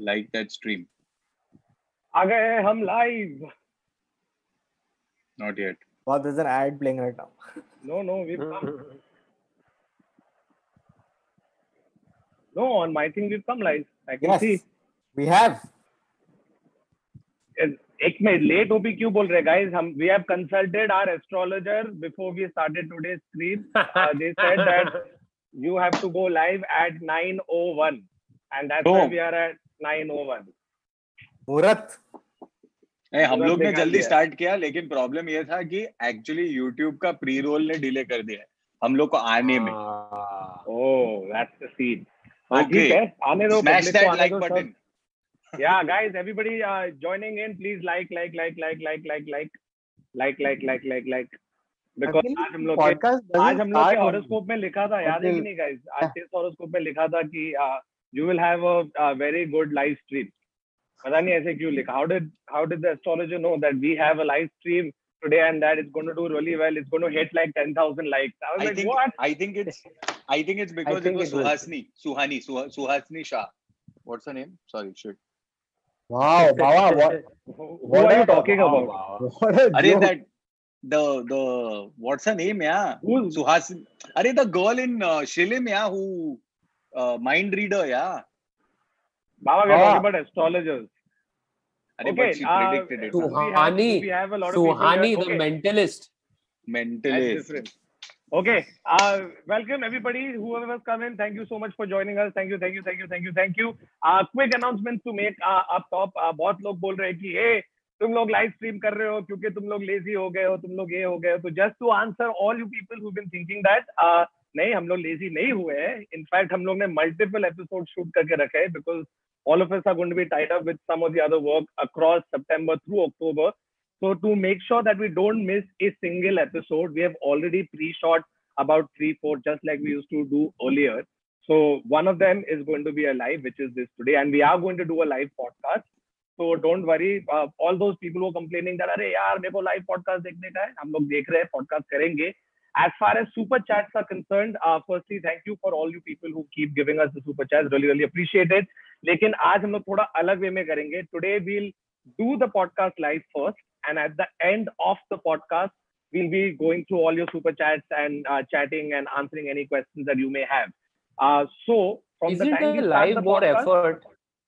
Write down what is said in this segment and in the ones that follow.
Like that stream आ गए हैं हम live not yet what is ad playing right now no no we come no on my thing we come live I can see we have एक में late ओपी क्यों बोल रहे guys हम we have consulted our astrologer before we started today screen they said that you have to go live at 9:01 and that's why we are at nine O one मुहूर्त हम लोग ने जल्दी स्टार्ट किया लेकिन प्रॉब्लम ये था कि एक्चुअली यूट्यूब का प्री रोल ने डिले कर दिया है हम लोग को आने में लिखा था याद है नहीं गाइस आज के हॉरोस्कोप में लिखा था की you will have a, a very good live stream. Madani, I ऐसे you like how did how did the astrologer know that we have a live stream today and that it's going to do really well it's going to hit like 10000 likes? I was I like think, what? I think it's i think it's because think it was. Suhasni suhani suhasni shah. What's her name? Sorry shit. Wow Baba, what what are you talking about? about wow. what a Are that the the what's her name yeah? Who's? suhasni Are the girl in uh, shilim yeah who mind reader या बाबा we talk about astrologers बहुत लोग बोल रहे की तुम लोग live stream कर रहे हो क्योंकि तुम लोग लेजी हो गए हो तुम लोग ये हो गए हो. तो just to answer all you people हुट नहीं, हम लोग लेजी नहीं हुए हैं। इनफैक्ट हम लोग ने मल्टीपल एपिसोड शूट करके रखे हैं because all of are be tied up with some of other work across September through October so to make sure that we don't miss a single episode we have already pre shot about three four just like we use to do earlier so one of them is going to be a live which is this today and we are going to do a live podcast तो don't worry all those people वो complaining that अरे यार, मेरे को live podcast देखने का है, हम लोग देख रहे हैं पॉडकास्ट करेंगे। As far as super chats are concerned, uh, firstly thank you for all you people who keep giving us the super chats, really really appreciate it. लेकिन आज हम लोग थोड़ा अलग वे में करेंगे today we'll do the podcast live first and at the end of the podcast we'll be going through all your super chats and uh, chatting and answering any questions that you may have. Uh, so from the Isn't time we a start live the more podcast, effort?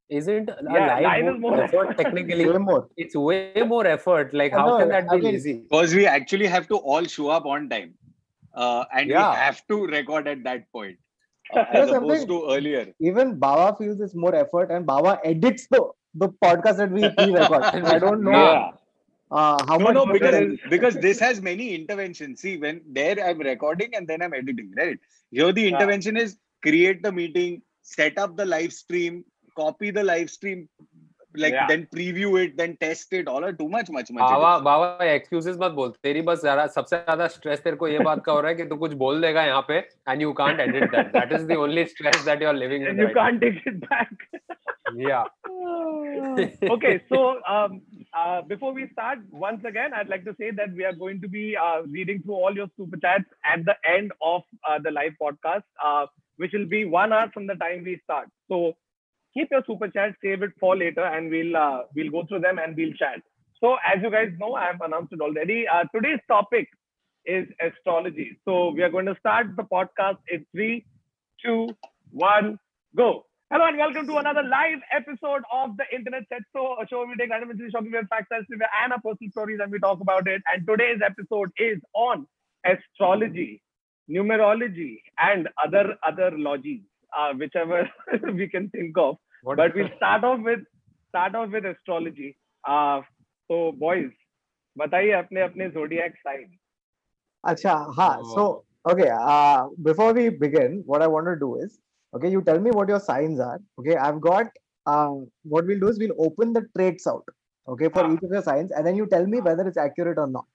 Isn't a Yeah, live, live is more, more effort effort. technically? Way more. It's way more effort. Like, how No, can that I be mean, lazy? because we actually have to all show up on time uh, and Yeah. we have to record at that point uh, as opposed to earlier Even Baba feels it's more effort, and Baba edits the the podcast that we pre-record. I don't know yeah, uh, how no, much no, because because this has many interventions. See, when there I'm recording and then I'm editing, right? Here the Yeah. intervention is create the meeting, set up the live stream, copy the live stream, like Yeah. then preview it, then test it. All are too much, much, much. Baba editing. Baba excuses मत बोल तेरी बस जरा सबसे ज्यादा stress तेरे को ये बात का हो रहा है कि तू कुछ बोल देगा यहाँ पे and you can't edit that that is the only stress that you are living and you can't take it back. या okay, so um, uh, before we start, once again, I'd like to say that we are going to be uh, reading through all your super chats at the end of uh, the live podcast, uh, which will be one hour from the time we start. So keep your super chat, save it for later, and we'll uh, we'll go through them and we'll chat. So as you guys know, I have announced it already. Uh, today's topic is astrology. So we are going to start the podcast in three, two, one, go. Hello and welcome to another live episode of the Internet Said So, a show where we take random shocking weird facts and trivia and our personal stories and we talk about it. And today's episode is on astrology, numerology, and other other logies, uh, whichever we can think of. But we'll start off with start off with astrology. Uh, so boys, बताइए अपने अपने zodiac sign. Acha, ha. Oh. So, okay. Uh, before we begin, what I want to do is, okay, you tell me what your signs are. Okay, I've got. Uh, what we'll do is we'll open the traits out. Okay, for Ah. each of your signs, and then you tell me whether it's accurate or not.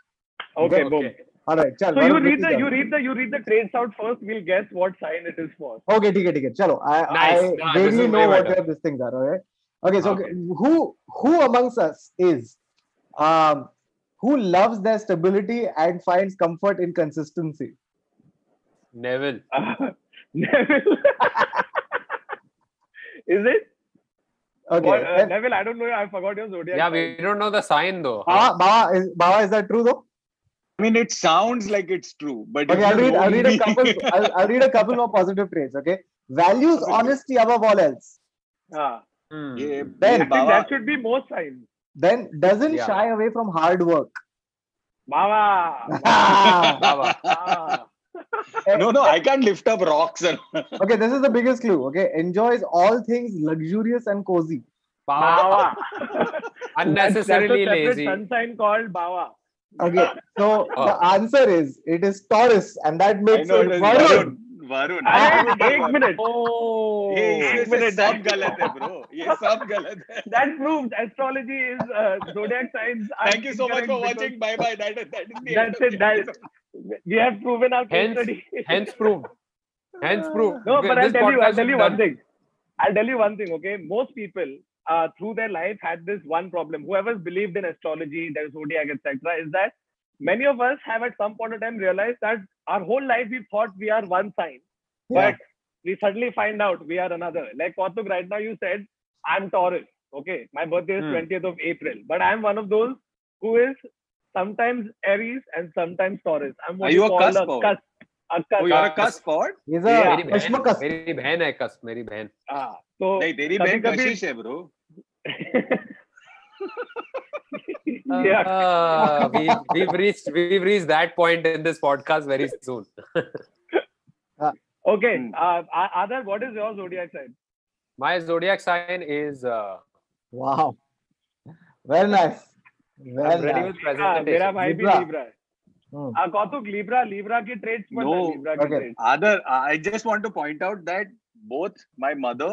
Okay, Okay. boom. All right, chal. So why you don't read the begin? you read the you read the traits out first. We'll guess what sign it is for. Okay, ठीक है ठीक है चलो I Nice. I Yeah, this vaguely is know way what better. your these things are. Okay, okay. So Okay. who who amongst us is um who loves their stability and finds comfort in consistency? Neville. Neville. is it? Okay. What, uh, then Neville, I don't know. I forgot your zodiac. Yeah, we sign. don't know the sign though. Baba, Baba, is, Baba, is that true though? I mean, it sounds like it's true, but if Okay, I'll read. I'll read a couple. I'll, I'll read a couple more positive traits. Okay. Values honesty above all else. Ah, Hmm. Yeah, Then- I think that should be most signs. Then doesn't Yeah. shy away from hard work. Baba. Baba. Ah. no, no, I can't lift up rocks. And okay, this is the biggest clue. Okay, enjoys all things luxurious and cozy. Bawa. Unnecessarily That's a separate lazy. sun sign called Bawa. Okay, so Oh. the answer is it is Taurus, and that I makes know it it is Varun. Varun. Varun. अरे, एक minute. Oh. ये एक इसमें से minute, सब that- गलत है bro ये सब गलत है That proves astrology is uh, zodiac signs. are thank you so much for incorrect watching bye bye that is that is the because end That's of it. the That episode. we have proven our case Hence- study. Hence proved. Hence proved. No, Okay, but I'll this tell you. I'll podcast tell is you done. one thing. I'll tell you one thing. Okay, most people uh, through their life had this one problem. Whoever's believed in astrology, their zodiac, etc., is that many of us have at some point of time realized that our whole life we thought we are one sign, Yeah. but we suddenly find out we are another. Like Kautuk, right now you said I'm Taurus. Okay, my birthday is Hmm. 20th of April, but I'm one of those who is sometimes Aries and sometimes Taurus. I'm what Are you a call cusp cusp. oh cusp or He's a Yeah. मेरी बहन. मेरी बहन है कस मेरी बहन Ah, so नहीं तेरी बहन कभी- कशिश है bro yeah. Uh, we, we've reached we've reached that point in this podcast very soon Okay. Hmm. Uh, A- Adar, what is your zodiac sign? my zodiac sign is uh, Wow. Very nice. Very I'm ready nice. with हाँ, मेरा presentation भाई भी Libra. Libra है. Hmm. हाँ, कौतुक Libra, Libra के traits है No. Libra के Okay. traits. Other, I just want to point out that both my mother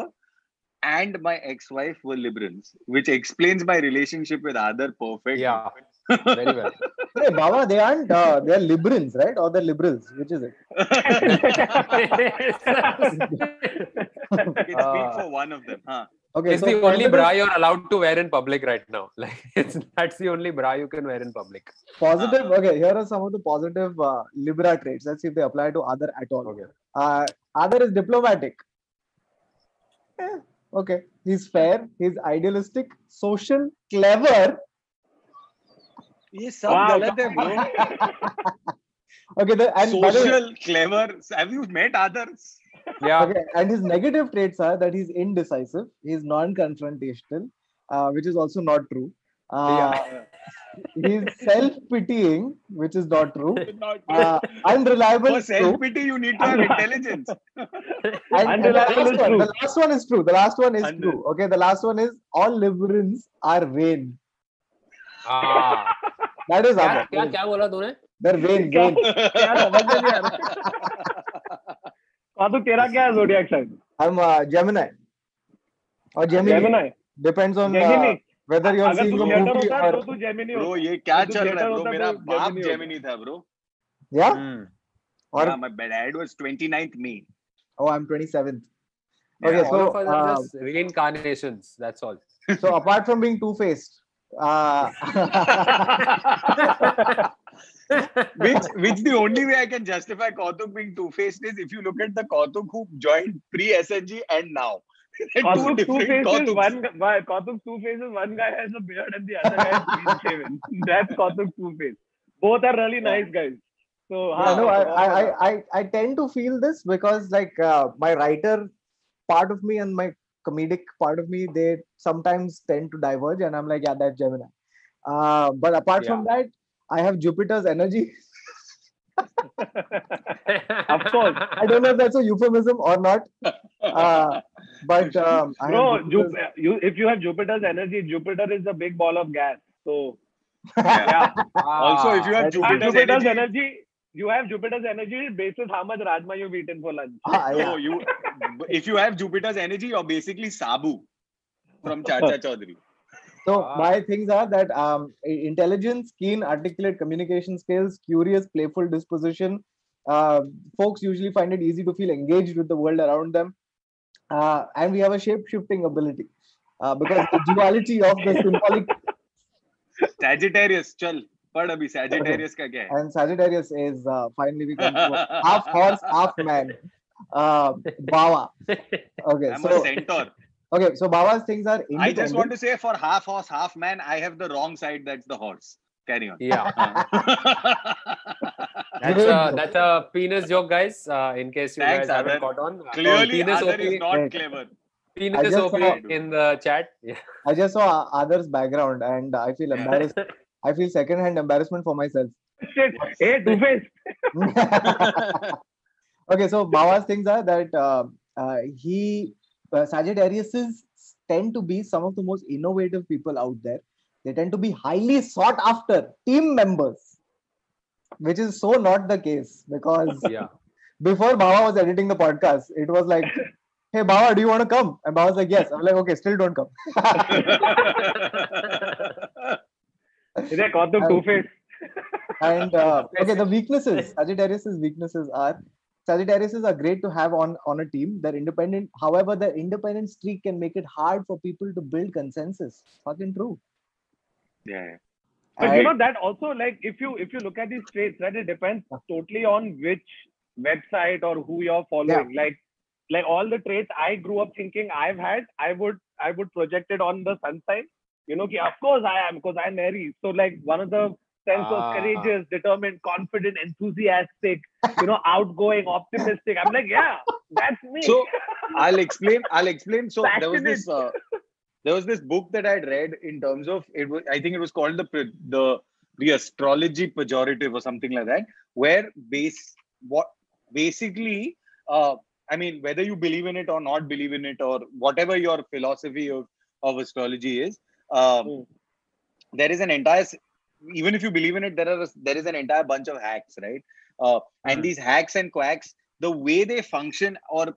and my ex-wife were Librans, which explains my relationship with Other perfect. yeah very well Hey, Baba, they aren't. Uh, they are liberals, right? Or they're liberals. Which is it? I can speak Uh, for one of them. Huh. Okay, it's so the only bra you're allowed to wear in public right now. Like it's that's the only bra you can wear in public. Positive. Uh, okay, here are some of the positive uh, Libra traits. Let's see if they apply to Aadar at all. Okay. Uh, Aadar is diplomatic. Eh, okay, he's fair. He's idealistic, social, clever. ये सब okay, the, and social, clever. Have you met others? yeah okay, and his negative traits are that he's indecisive, he's non-confrontational, uh, which is also not true. Uh, he's self-pitying, which is not true. Not Uh, unreliable For is true. self-pity, you need to have intelligence. And, and the, Unreliable last is one, true. the last one is true. The last one is Unre- true. Okay, the last one is all liberals are vain. ah That is क्या other. क्या क्या बोला तूने They're vain, vain. हाँ तो तेरा क्या है जोडियाक साइन हम जेमिनी और Gemini depends on whether you are seeing a movie or तो जेमिनी ब्रो ये क्या चल रहा है ब्रो मेरा बाप जेमिनी था ब्रो या और my dad was 29th May oh i'm 27th okay so uh, reincarnations that's all so apart from being two faced uh which which the only way I can justify Kautuk being two faced is if you look at the Kautuk who joined pre SNG and now. Kautuk two, faces, one two faces. One guy has a beard and the other guy is clean shaven. That's Kautuk two face. Both are really nice guys. So yeah, no, I, uh, I, I I tend to feel this because like uh, my writer part of me and my comedic part of me they sometimes tend to diverge and I'm like yeah that's Gemini. Uh, but apart yeah. from that, I have Jupiter's energy. Of course. I don't know if that's a euphemism or not. Uh, but um, I have Bro, you, if you have Jupiter's energy, Jupiter is a big ball of gas. So Yeah. yeah, Also, if you have Jupiter's, Jupiter's energy, energy, you have Jupiter's energy basis how much Rajma you've eaten for lunch. Ah, yeah. no, you if you have Jupiter's energy, you're basically Sabu from Chacha Chaudhary. So Ah. my things are that um, i- intelligence, keen, articulate communication skills, curious, playful disposition. Uh, folks usually find it easy to feel engaged with the world around them, uh, and we have a shape-shifting ability uh, because the duality of the symbolic Sagittarius, चल पढ़ अभी Sagittarius का क्या है? and Sagittarius is uh, finally we come to a half horse, half man. Uh, Bawa. Okay, so a centaur. Okay, so Baba's things are. I just want to say for half horse, half man, I have the wrong side. That's the horse. Carry on. Yeah. Uh, That's a that's a penis joke, guys. Uh, in case you Thanks, guys haven't caught on. Uh, Clearly, penis Aadar is not Right. clever. Penis just OP saw- in the chat. Yeah. I just saw Aadar's background and I feel embarrassed. I feel second-hand embarrassment for myself. Shit. Hey, Two Face. okay, so Baba's things are that uh, uh, he uh, Sagittariuses tend to be some of the most innovative people out there. They tend to be highly sought after team members, which is so not the case because yeah. before Baba was editing the podcast, it was like, "Hey Baba, do you want to come?" And Baba was like, "Yes." I'm like, "Okay, still don't come." Is it Kautuk Two Face? and uh, okay the weaknesses sagittarius's weaknesses are sagittariuses are great to have on on a team they're independent however their independent streak can make it hard for people to build consensus fucking true yeah. yeah. But you know that also like if you if you look at these traits, right, it depends totally on which website or who you're following. Like like all the traits I grew up thinking I've had, I would I would project it on the sun sign. You know, ki, of course I am because I'm Mary. So like one of the sense Ah. of courageous, determined, confident, enthusiastic, you know, outgoing, optimistic. I'm like, yeah, that's me. So I'll explain. I'll explain. So there was this. Uh, there was this book that I had read in terms of it. Was I think it was called the the the astrology pejorative or something like that, where base what basically. Uh, I mean, whether you believe in it or not believe in it, or whatever your philosophy of of astrology is, um, Mm. there is an entire. Even if you believe in it, there are there is an entire bunch of hacks, right? Uh, and Mm. these hacks and quacks, the way they function or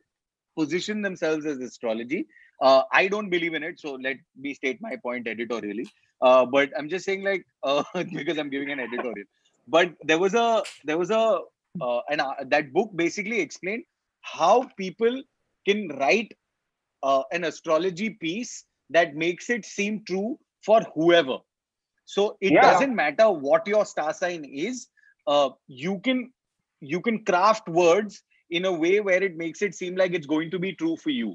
position themselves as astrology. Uh, I don't believe in it, so let me state my point editorially. Uh, but I'm just saying, like, uh, because I'm giving an editorial. But there was a there was a uh, and uh, that book basically explained how people can write uh, an astrology piece that makes it seem true for whoever. So it Yeah. doesn't matter what your star sign is. Uh, you can you can craft words in a way where it makes it seem like it's going to be true for you.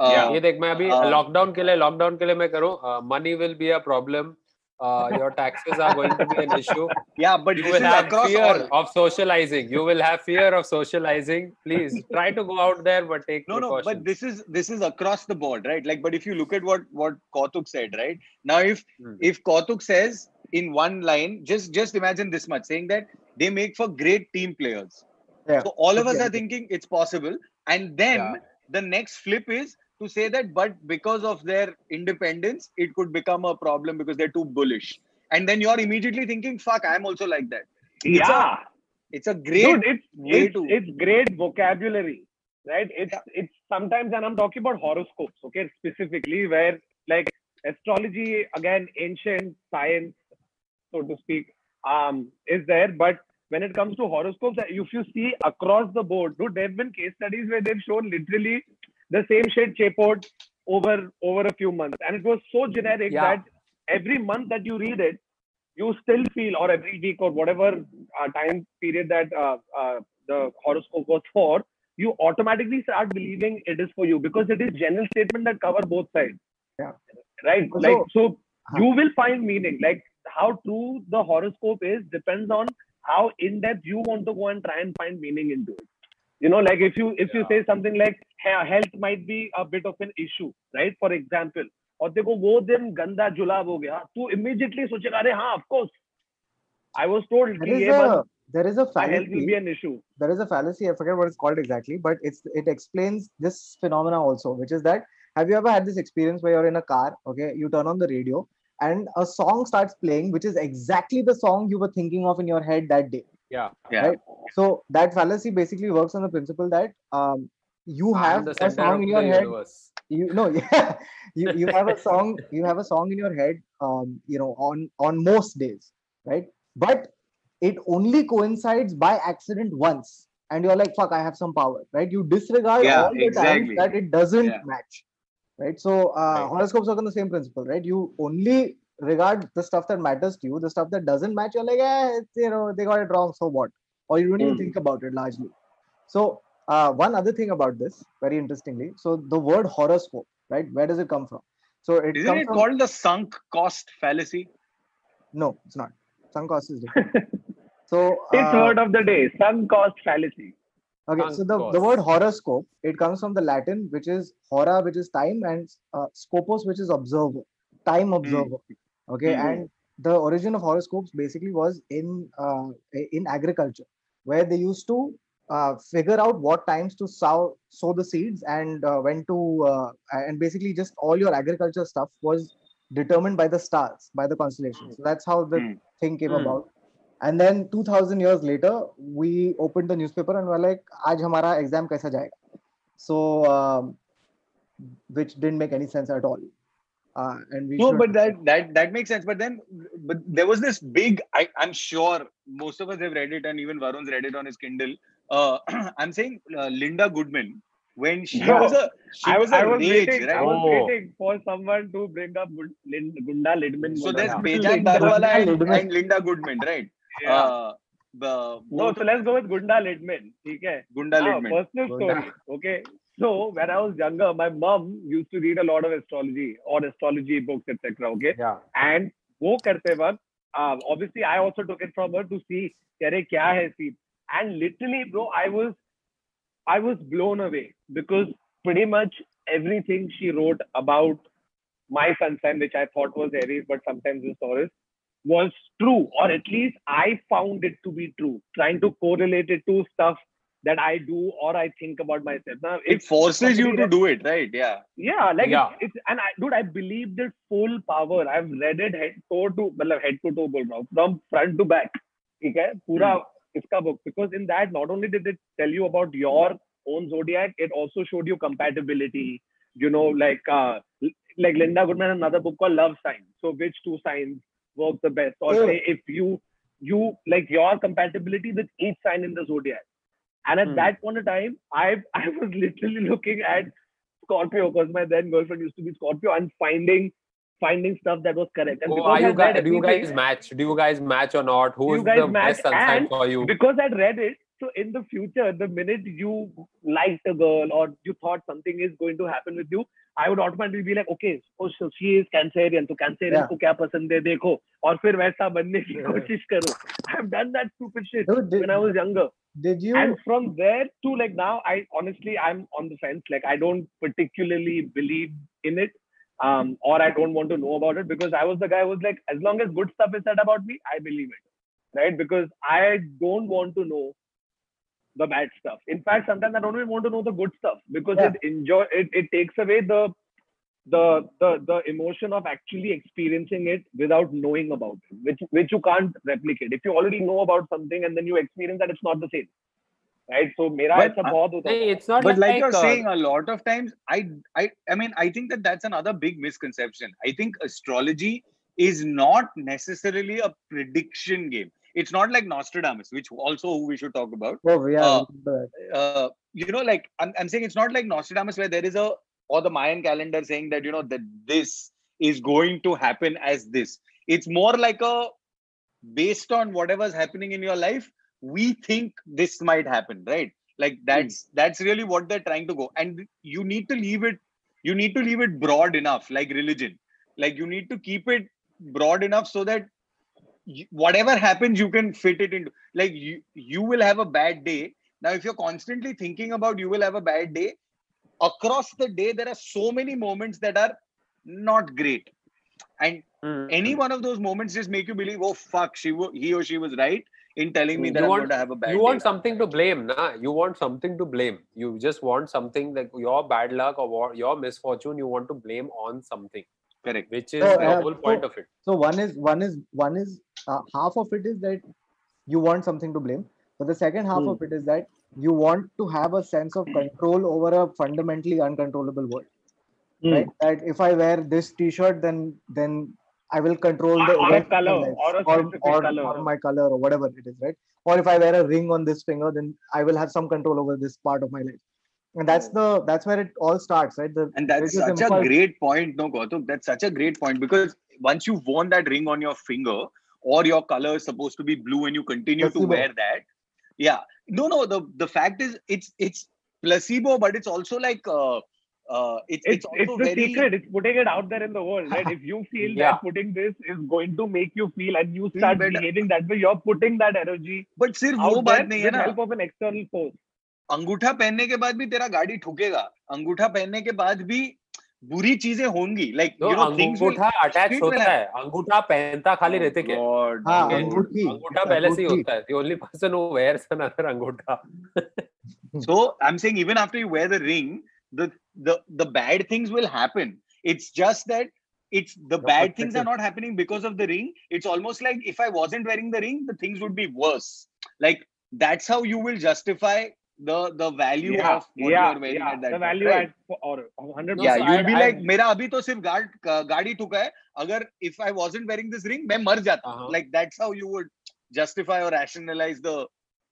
Uh, ये देख मैं अभी uh, lockdown के लिए lockdown के लिए मैं करूँ money will be a problem your taxes are going to be an issue Yeah, but you this will have across fear all. of socializing you will have fear of socializing please try to go out there but take No, no, but this is this is across the board, right? Like, but if you look at what what Kautuk said, right now, if Hmm. if Kautuk says in one line, just just imagine this much, saying that they make for great team players. Yeah. So all of us Okay. are thinking it's possible, and then Yeah. the next flip is to say that, but because of their independence, it could become a problem because they're too bullish, and then you're immediately thinking, "Fuck, I'm also like that." It's a- yeah. It's a great Dude, it's it's, to- it's great vocabulary, right? It's it's sometimes, and I'm talking about horoscopes, okay, specifically where like astrology again, ancient science, so to speak, um, is there. But when it comes to horoscopes, if you see across the board, dude, there have been case studies where they've shown literally the same shit chapot over over a few months, and it was so generic Yeah. that every month that you read it, you still feel, or every week or whatever uh, time period that uh, uh, the horoscope was for, you automatically start believing it is for you because it is general statement that cover both sides. Yeah. Right. Also- like so, Huh. you will find meaning. Like how true the horoscope is depends on how in depth you want to go and try and find meaning into it. You know, like if you if you say something like "He- health might be a bit of an issue, right? For example, और देखो वो दिन गंदा जुलाब हो गया तू immediately सोचेगा अरे हाँ of course I was told there कि is ये a month there is a my health will fallacy be an issue. there is a fallacy i forget what it's called exactly but it's it explains this phenomena also which is that have you ever had this experience where you're in a car okay you turn on the radio and a song starts playing which is exactly the song you were thinking of in your head that day yeah yeah. Right. so that fallacy basically works on the principle that um, you have the a song in your head. universe. You know yeah. You, you have a song you have a song in your head um you know on on most days right? But it only coincides by accident once. And you're like fuck i have some power right? You disregard Yeah, all the exactly. times that it doesn't Yeah. match right? So uh, Right. horoscopes work on the same principle right? You only regard the stuff that matters to you the stuff that doesn't match you're like eh, it's, you know they got it wrong so what? Or you don't even Mm. think about it largely. So uh, one other thing about this very interestingly so the word horoscope right? Where does it come from? So it Isn't it from called the sunk cost fallacy? no, it's not. Sunk cost is different. so It's uh, word of the day: sunk cost fallacy. Okay, Sunk so the, the word horoscope, it comes from the Latin, which is hora, which is time, and uh, scopus, which is observer, time observer. Okay, Mhm. and the origin of horoscopes basically was in uh, in agriculture, where they used to uh, figure out what times to sow sow the seeds and uh, when to uh, and basically just all your agriculture stuff was determined by the stars by the constellations so that's how the mm. thing came mm. about. And then 2000 years later we opened the newspaper and we're like aaj hamara exam kaisa jayega? So um, which didn't make any sense at all. Uh, and we no should... but that that that makes sense. But then but there was this big I, i'm sure most of us have read it and even varun's read it on his kindle uh, I'm saying uh, Linda Goodman when she no, was a she I was, was a I was rage, waiting, right? I was oh. waiting for someone to bring up Linda Goodman. So there's Bejan Daruwalla and, and Linda Goodman, right? Yeah. Uh, the, no, so let's go with Gunda Lidman. Okay. Gunda now, Lidman. Personal story. Okay. So when I was younger, my mom used to read a lot of astrology or astrology books, etc. Okay. Yeah. And वो करते वक्त obviously I also took it from her to see अरे क्या है seat and literally, bro, I was I was blown away because pretty much everything she wrote about my sun sign, which I thought was Aries, but sometimes is Taurus, was true, or at least I found it to be true. Trying to correlate it to stuff that I do or I think about myself. Now, it forces you to do it, right? Yeah. Yeah, like yeah. It's, it's and I, dude, I believe it full power. I've read it head to toe, to, head to toe, from front to back. Okay, pura hmm iska book because in that not only did it tell you about your own zodiac, it also showed you compatibility. You know, like uh, like Linda Goodman another book called Love Signs. So which two signs work the best? Or yeah. say if you you like your compatibility with each sign in the zodiac. And at mm. that point of time, I I was literally looking at Scorpio because my then girlfriend used to be Scorpio and finding finding stuff that was correct. And Oh, because are you I'd read guys, do you everything- guys match? Do you guys match or not? Who You is guys the match best sun sign and for you? because I'd read it, so in the future, the minute you liked a girl or you thought something is going to happen with you, I would automatically be like, okay, oh, so she is Cancerian, तो Cancerian Yeah. को क्या पसंद है देखो और फिर वैसा बनने की Yeah. कोशिश करो. I've done that stupid shit Dude, did, when I was younger. did you? and from there to like now i honestly i'm on the fence like i don't particularly believe in it um or i don't want to know about it because i was the guy who was like as long as good stuff is said about me i believe it right? Because i don't want to know the bad stuff. In fact sometimes i don't even want to know the good stuff because Yeah. it enjoy it, it takes away the the the the emotion of actually experiencing it without knowing about it which which you can't replicate. If you already know about something and then you experience that it's not the same right? So mera but, aisa bahut hota it's not but like, like you're uh, saying a lot of times i i i mean i think that that's another big misconception. I think astrology is not necessarily a prediction game. It's not like nostradamus which also we should talk about. Oh yeah uh, uh, you know like I'm, I'm saying it's not like nostradamus where there is a or the mayan calendar saying that you know that this is going to happen as this. It's more like a based on whatever's happening in your life we think this might happen right? Like that's that's really what they're trying to go. And you need to leave it you need to leave it broad enough like religion. Like you need to keep it broad enough so that you, whatever happens you can fit it into like you you will have a bad day. Now if you're constantly thinking about you will have a bad day across the day there are so many moments that are not great. And mm, any one of those moments just make you believe oh fuck she wa- he or she was right in telling me You that i'm want- going to have a bad you day want something to blame, nah? You want something to blame. You just want something like your bad luck or your misfortune. You want to blame on something, correct which is So, the uh, whole so- point of it. So one is one is one is uh, half of it is that you want something to blame, but the second half Hmm. of it is that you want to have a sense of control over a fundamentally uncontrollable world. Hmm. Right? That if I wear this T-shirt, then then I will control the Or- or a my colour, or a or, or, colour. or my color or whatever it is, right? Or if I wear a ring on this finger, then I will have some control over this part of my life. And that's the that's where it all starts, right? The and that's biggest such a great point no Gautam that's such a great point because once you've worn that ring on your finger or your color is supposed to be blue and you continue to wear that yeah no no the the fact is it's it's placebo but it's also like uh, uh, it's, it's it's also it's the very secret. It's putting it out there in the world, right? If you feel Yeah. that putting this is going to make you feel, and you start better. behaving that way, you're putting that energy but सिर्फ़ वो out बात there नहीं है with ना help of an external force. अंगूठा पहनने के बाद भी तेरा गाड़ी ठुकेगा अंगूठा पहनने के बाद भी बुरी चीज़ें होंगी लाइक तो यू नो अंगूठा अटैच होता है अंगूठा पहनता खाली रहते क्या हाँ. अंगूठी पहले से ही होता है the only person who wears another अंगूठा So I'm saying even after you wear the ring, the the the bad things will happen. It's just that it's the Your bad things are perspective. not happening because of the ring. It's almost like if I wasn't wearing the ring, the things would be worse. Like that's how you will justify the the value Yeah, of what yeah, you're wearing yeah. at that The point, value right? add for, or 100. No, yeah, so you'll I'd- be I'd- like मेरा अभी तो सिर्फ guard गाड़ी ठुका है अगर if I wasn't wearing this ring मैं मर जाता Uh-huh. like that's how you would justify or rationalize the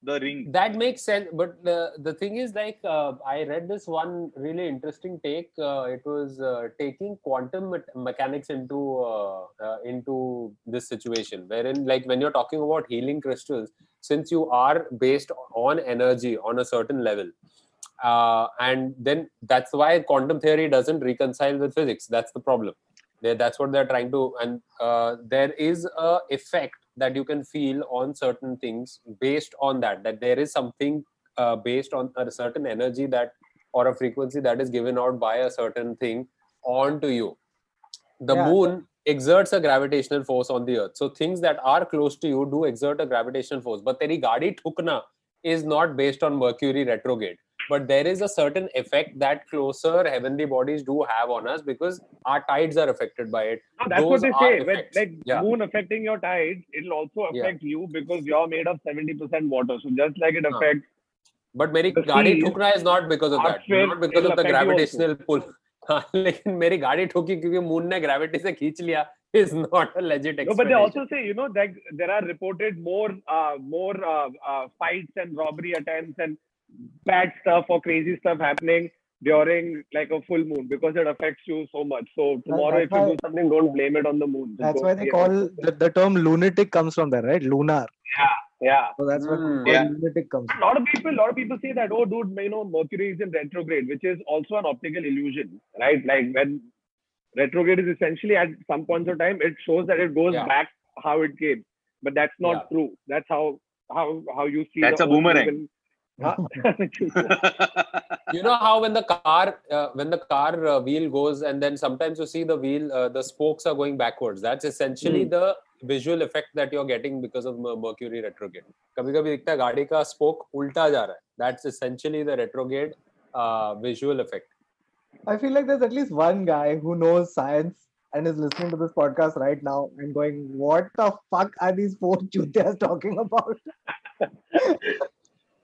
the ring. That makes sense but the, the thing is like uh, i read this one really interesting take uh, it was uh, taking quantum me- mechanics into uh, uh, into this situation wherein like when you're talking about healing crystals since you are based on energy on a certain level uh, and then that's why quantum theory doesn't reconcile with physics. That's the problem. They, that's what they're trying to and there is a effect that you can feel on certain things based on that that there is something uh, based on a certain energy that or a frequency that is given out by a certain thing onto you. The Yeah. moon exerts a gravitational force on the earth. So things that are close to you do exert a gravitational force. But teri gaadi thukna is not based on mercury retrograde but there is a certain effect that closer heavenly bodies do have on us because our tides are affected by it No, that's those what they are say. When, effects. like Yeah. moon affecting your tides, it'll also Yeah. affect you because you're made of 70% water. So just like it Huh. affects but मेरी The गाड़ी sea ठुकना is not because of that Earthquake not because will of the affect you gravitational pull हाँ, लेकिन मेरी गाड़ी ठुकी क्योंकि moon ने gravity से खींच लिया is not a legit No, but they explanation. also say, you know, that there are reported more, uh, more uh, uh, fights and robbery attempts and bad stuff or crazy stuff happening during like a full moon because it affects you so much. So tomorrow, that's if you why- do something, don't blame it on the moon. Just that's why they call the, the term lunatic comes from there right lunar Yeah. Yeah. So that's what Mm. Yeah. lunatic comes A lot of people, a lot of people say that, oh, dude, you know, Mercury is in retrograde, which is also an optical illusion, right? Like when retrograde is essentially at some point of time, it shows that it goes Yeah. back how it came, but that's not Yeah. true. That's how how how you see. That's a Earth boomerang. you know how when the car uh, when the car uh, wheel goes and then sometimes you see the wheel uh, the spokes are going backwards. That's essentially mm. the visual effect that you're getting because of mercury retrograde. Kabhi kabhi dikhta gaadi ka spoke ulta ja raha hai. That's essentially the retrograde uh, visual effect. I feel like there's at least one guy who knows science and is listening to this podcast right now and going what the fuck are these four chutyas talking about?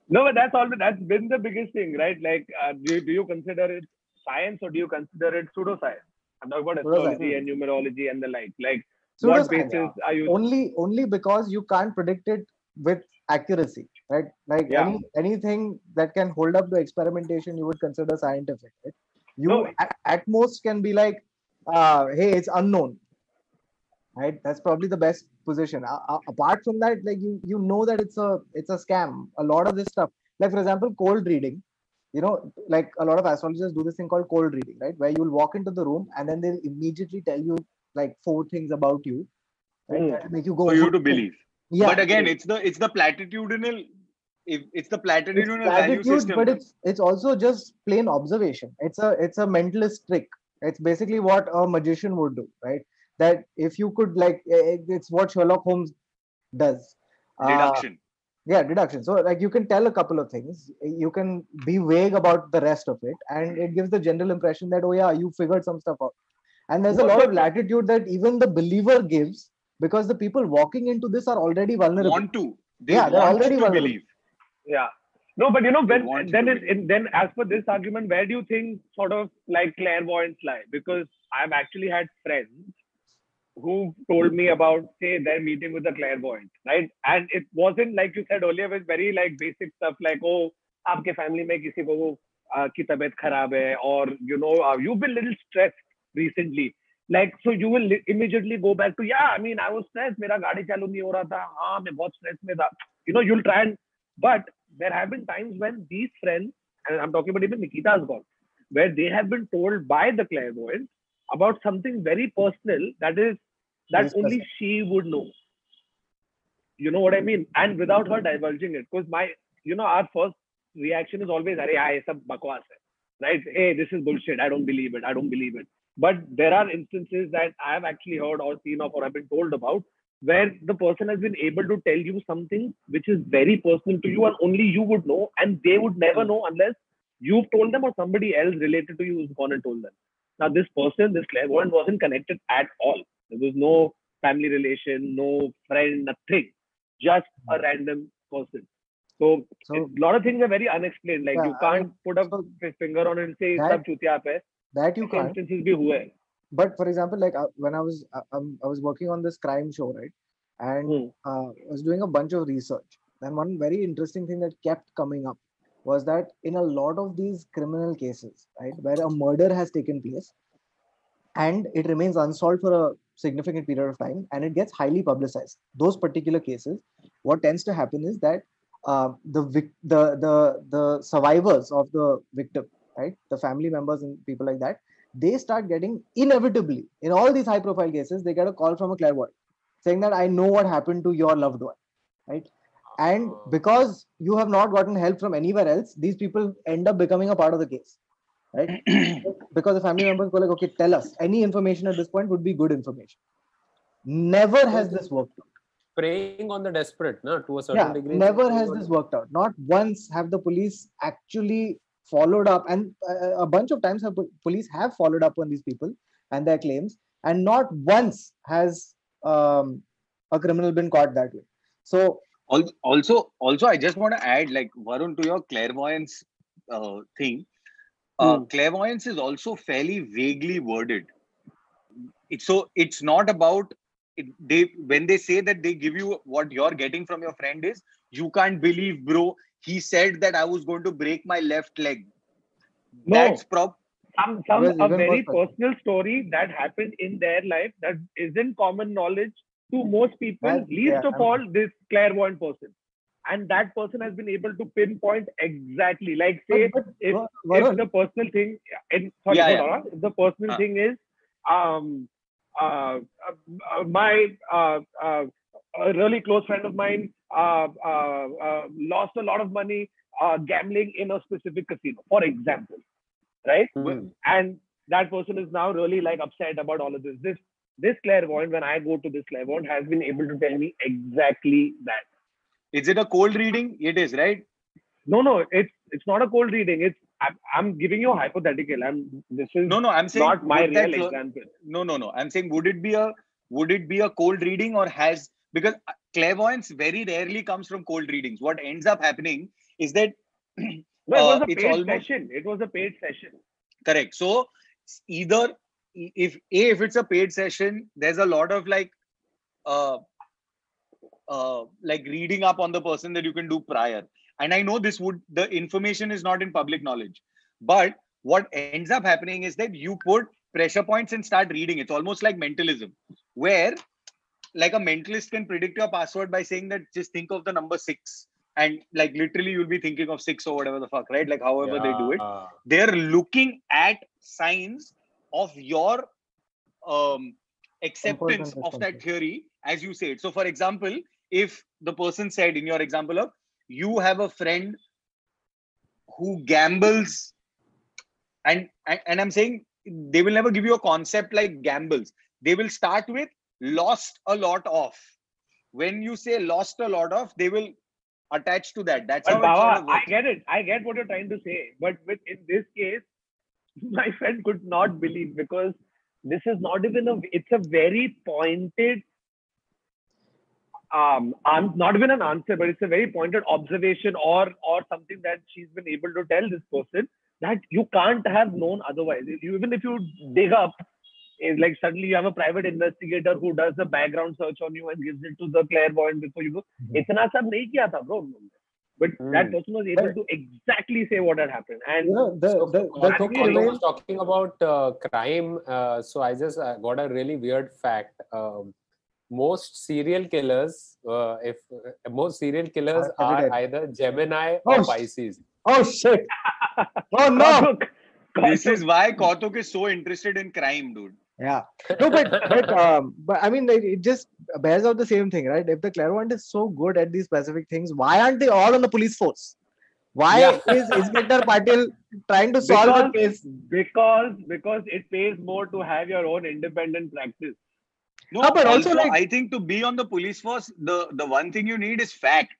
no, but that's all. That's been the biggest thing, right? Like, uh, do you, do you consider it science or do you consider it pseudoscience? I'm talking about astrology and numerology and the like. Like, what basis are you? Only, only because you can't predict it with accuracy, right? Like Yeah. any anything that can hold up the experimentation, you would consider scientific. Right? You No. at, at most can be like, uh, "Hey, it's unknown." Right? That's probably the best position. A- apart from that, like you you know that it's a it's a scam. A lot of this stuff, like for example, cold reading. You know, like a lot of astrologers do this thing called cold reading, right? Where you'll walk into the room and then they'll immediately tell you like four things about you, right? Mm. Make you go for you to believe Yeah, but again it's the it's the platitudinal if it's the it's platitudinal value system but it's it's also just plain observation. It's a it's a mentalist trick. It's basically what a magician would do, right? That if you could like, eh, eh, it's what Sherlock Holmes does. Uh, yeah, deduction. So like you can tell a couple of things. You can be vague about the rest of it, and it gives the general impression that oh yeah, you figured some stuff out. And there's a What lot of latitude that even the believer gives because the people walking into this are already vulnerable. want to they Yeah, they're already to vulnerable. believe Yeah. No, but you know, when then it, it, then as per this argument, where do you think sort of like clairvoyance lie? Because I've actually had friends who told me about say their meeting with a clairvoyant, right? And it wasn't like you said earlier, it was very like basic stuff like oh, आपके family में किसी को uh, की तबीयत खराब है, or you know, uh, you've been little stressed recently. Like so, you will li- immediately go back to yeah. I mean, I was stressed. मेरा गाड़ी चालू नहीं हो रहा था. हाँ, मैं बहुत stress में था. You know, you'll try and but there have been times when these friends, and I'm talking about even Nikita's gone, where they have been told by the clairvoyant about something very personal that is that only she would know. You know what I mean? And without her divulging it, because my, you know, our first reaction is always, "Arey, yaar, ye sab bakwas hai." right? Hey, this is bullshit. I don't believe it. I don't believe it. But there are instances that I have actually heard or seen of or I've been told about where the person has been able to tell you something which is very personal to you and only you would know, and they would never know unless you've told them or somebody else related to you who's gone and told them. Now, this person, this clairvoyant, wasn't connected at all. There was no family relation, no friend, nothing. Just a hmm. random person. So, a lot of things are very unexplained. Like yeah, you can't put a so, finger on and say that, sab hai. That you can't. Instances. But for example, like uh, when I was uh, um, I was working on this crime show, right? And hmm. uh, I was doing a bunch of research. And one very interesting thing that kept coming up was that in a lot of these criminal cases, right, where a murder has taken place, and it remains unsolved for a significant period of time and it gets highly publicized, those particular cases, what tends to happen is that uh, the, vic- the the the survivors of the victim, right, the family members and people like that, they start getting inevitably in all these high profile cases, they get a call from a clairvoyant saying that I know what happened to your loved one, right? And because you have not gotten help from anywhere else, these people end up becoming a part of the case, right? because the family members go like, okay, tell us any information at this point would be good information. Never has this worked out. preying on the desperate, no, to a certain Yeah, degree. never has this worked out. Not once have the police actually followed up, and uh, a bunch of times have police have followed up on these people and their claims, and not once has um, a criminal been caught that way. So also also i just want to add like varun to your clairvoyance uh, thing uh, Hmm. clairvoyance is also fairly vaguely worded it's so it's not about it, they when they say that they give you what you're getting from your friend is you can't believe bro he said that i was going to break my left leg No. that's prop Some, some a very more personal story that happened in their life that isn't common knowledge to most people, Well, least yeah, of I all this clairvoyant person. And that person has been able to pinpoint exactly, like say, but, if, Var- if the personal thing, and sorry, Yeah, yeah. if the personal Uh. thing is, um, uh, uh, uh, my uh, uh, a really close friend of mine uh, uh, uh, lost a lot of money uh, gambling in a specific casino, for example, right? Hmm. and that person is now really like upset about all of this. This this clairvoyant, when I go to this clairvoyant, has been able to tell me exactly that. Is it a cold reading it is right No, no, it's it's not a cold reading. It's I'm, I'm giving you a hypothetical. I'm this is no no i'm saying not my would that example. no no no i'm saying would it be a would it be a cold reading or has because uh, clairvoyance very rarely comes from cold readings what ends up happening is that No, it was uh, a it's paid almost- session. It was a paid session. correct so either if a if it's a paid session there's a lot of like uh uh like reading up on the person that you can do prior. And i know this would the information is not in public knowledge but what ends up happening is that you put pressure points and start reading. It's almost like mentalism where like a mentalist can predict your password by saying that just think of the number six and like literally you'll be thinking of six or whatever the fuck right? Like however they do it. They're looking at signs of your um, acceptance of that theory as you say it. So, for example, if the person said in your example of you have a friend who gambles, and, and I'm saying they will never give you a concept like gambles. They will start with lost a lot of. When you say lost a lot of, they will attach to that. That's But how sort Baba, of I get it. I get what you're trying to say. But with in this case, my friend could not believe because this is not even a it's a very pointed um, not even an answer, but it's a very pointed observation or or something that she's been able to tell this person that you can't have known otherwise. even if you dig up, eh, like suddenly you have a private investigator who does a background search on you and gives it to the clairvoyant before you go. It's not a kiya tha, bro. But mm. that person was able but, to exactly say what had happened. And the, so, the, the, the was talking about uh, crime, uh, so I just uh, got a really weird fact. Um, most serial killers, uh, if uh, most serial killers Are are either Gemini Oh, or sh- Pisces. oh shit oh no Kautuk, This is why Kautuk is so interested in crime, dude. Yeah. No, but but um, but I mean, it, it just bears out the same thing, right? If the clairvoyant is so good at these specific things, why aren't they all on the police force? Why Yeah. is Inspector Patil trying to solve the Because- case? because because it pays more to have your own independent practice. No, Ah, but also, also, like- I think to be on the police force, the the one thing you need is fact,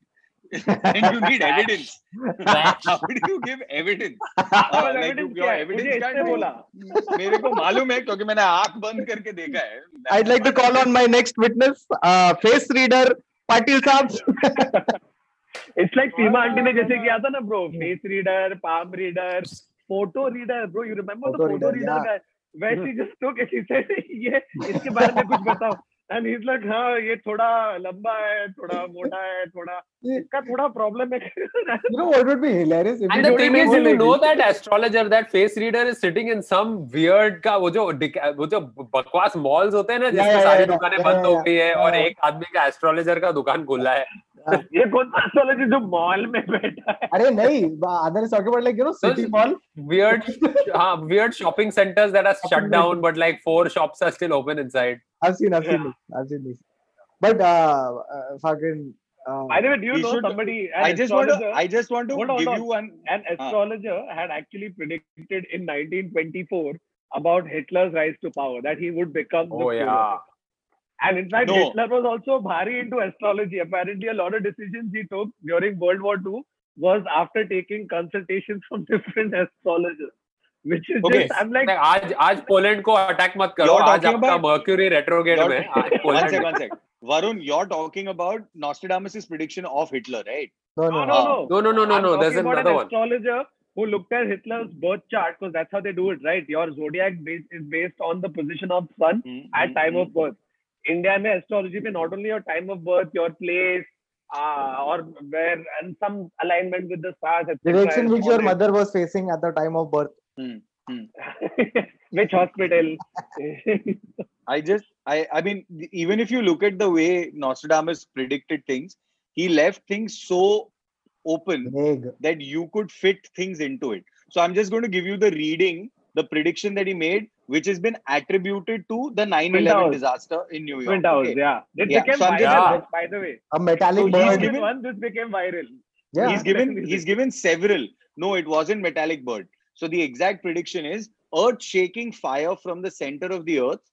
and you need evidence. How do you give evidence? Uh, और like evidence your क्या है? evidence मुझे can't इसने be- बोला मेरे को मालूम है क्योंकि मैंने आंख बंद करके देखा है I'd like to call on my next witness, uh, face reader Patil Saab. It's like Seema aunty ने जैसे किया था ना bro face reader palm reader photo reader bro you remember the Photo photo reader, reader yeah. गाय वैसी just के it ये इसके बारे में कुछ बताओ एंड इज़ लाइक हाँ ये थोड़ा लंबा है थोड़ा मोटा है थोड़ा इसका थोड़ा प्रॉब्लम है। You know what would be hilarious if you thing is you know that astrologer that face reader is sitting in some weird का वो जो वो जो बकवास मॉल्स होते हैं ना जिसमें सारी दुकानें बंद हो गई है और एक आदमी का एस्ट्रोलॉजर का दुकान खुला है। ये कौन सा एस्ट्रोलॉजी जो मॉल में बैठा है nahi, other is talking about like, you know, city Those- mall. weird हाँ weird shopping centers that are shut Shopping down but like four shops are still open inside I've seen, I've seen this. I've seen this. But uh, uh fucking. Uh, By the way, do you know should- somebody? I just want to I just want to Hold on, give hold you one an astrologer had actually predicted in 1924 about Hitler's rise to power that he would become the oh Führer. yeah And in fact, No. Hitler was also bhari into astrology. Apparently, a lot of decisions he took during World War II was after taking consultations from different astrologers. Which is Okay. just, I'm like, Like, आज आज Poland को attack मत करो You're आज talking आपका about- mercury retrograde You're- में आज one Poland sec, one sec. Varun, you're talking about Nostradamus' prediction of Hitler, right? no, no, no. no, Ah. no. no no no no I'm no talking there's about another an one astrologer who looked at Hitler's birth chart because that's how they do it, right? Your zodiac base is based on the position of sun Hmm, at hmm, time hmm. of birth. India में astrology में not only your time of birth, your place, uh, or where and some alignment with the stars, etc. Direction is which your followed. mother was facing at the time of birth. Which hospital? I just, I, I mean, even if you look at the way Nostradamus predicted things, he left things so open Vague. that you could fit things into it. So I'm just going to give you the reading, the prediction that he made, which has been attributed to the 9/11 disaster in New York. Twin Towers, okay? yeah. It Yeah, became so viral, Yeah. by the way. A metallic So bird. This given- one, this became viral. yeah. He's given he's given several. No, it wasn't metallic bird. So the exact prediction is earth shaking fire from the center of the earth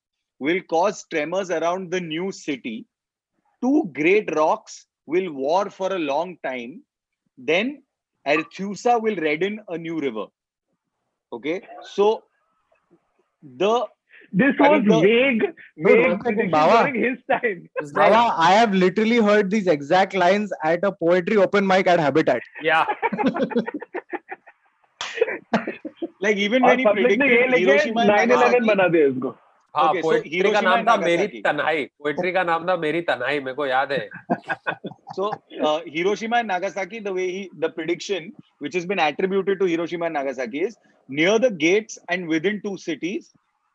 will cause tremors around the new city. Two great rocks will war for a long time. Then Arethusa will redden a new river. Okay, so the this was the, vague, vague during his time. Bawa, I have literally heard these exact lines at a poetry open mic at Habitat. Yeah. like even when he predicted Hiroshima and Nagasaki, हाँ poetry का नाम था मेरी तनाई poetry का नाम था मेरी तनाई मेरे को याद है। So Hiroshima and Nagasaki the way he the prediction which has been attributed to Hiroshima and Nagasaki is near the gates and within two cities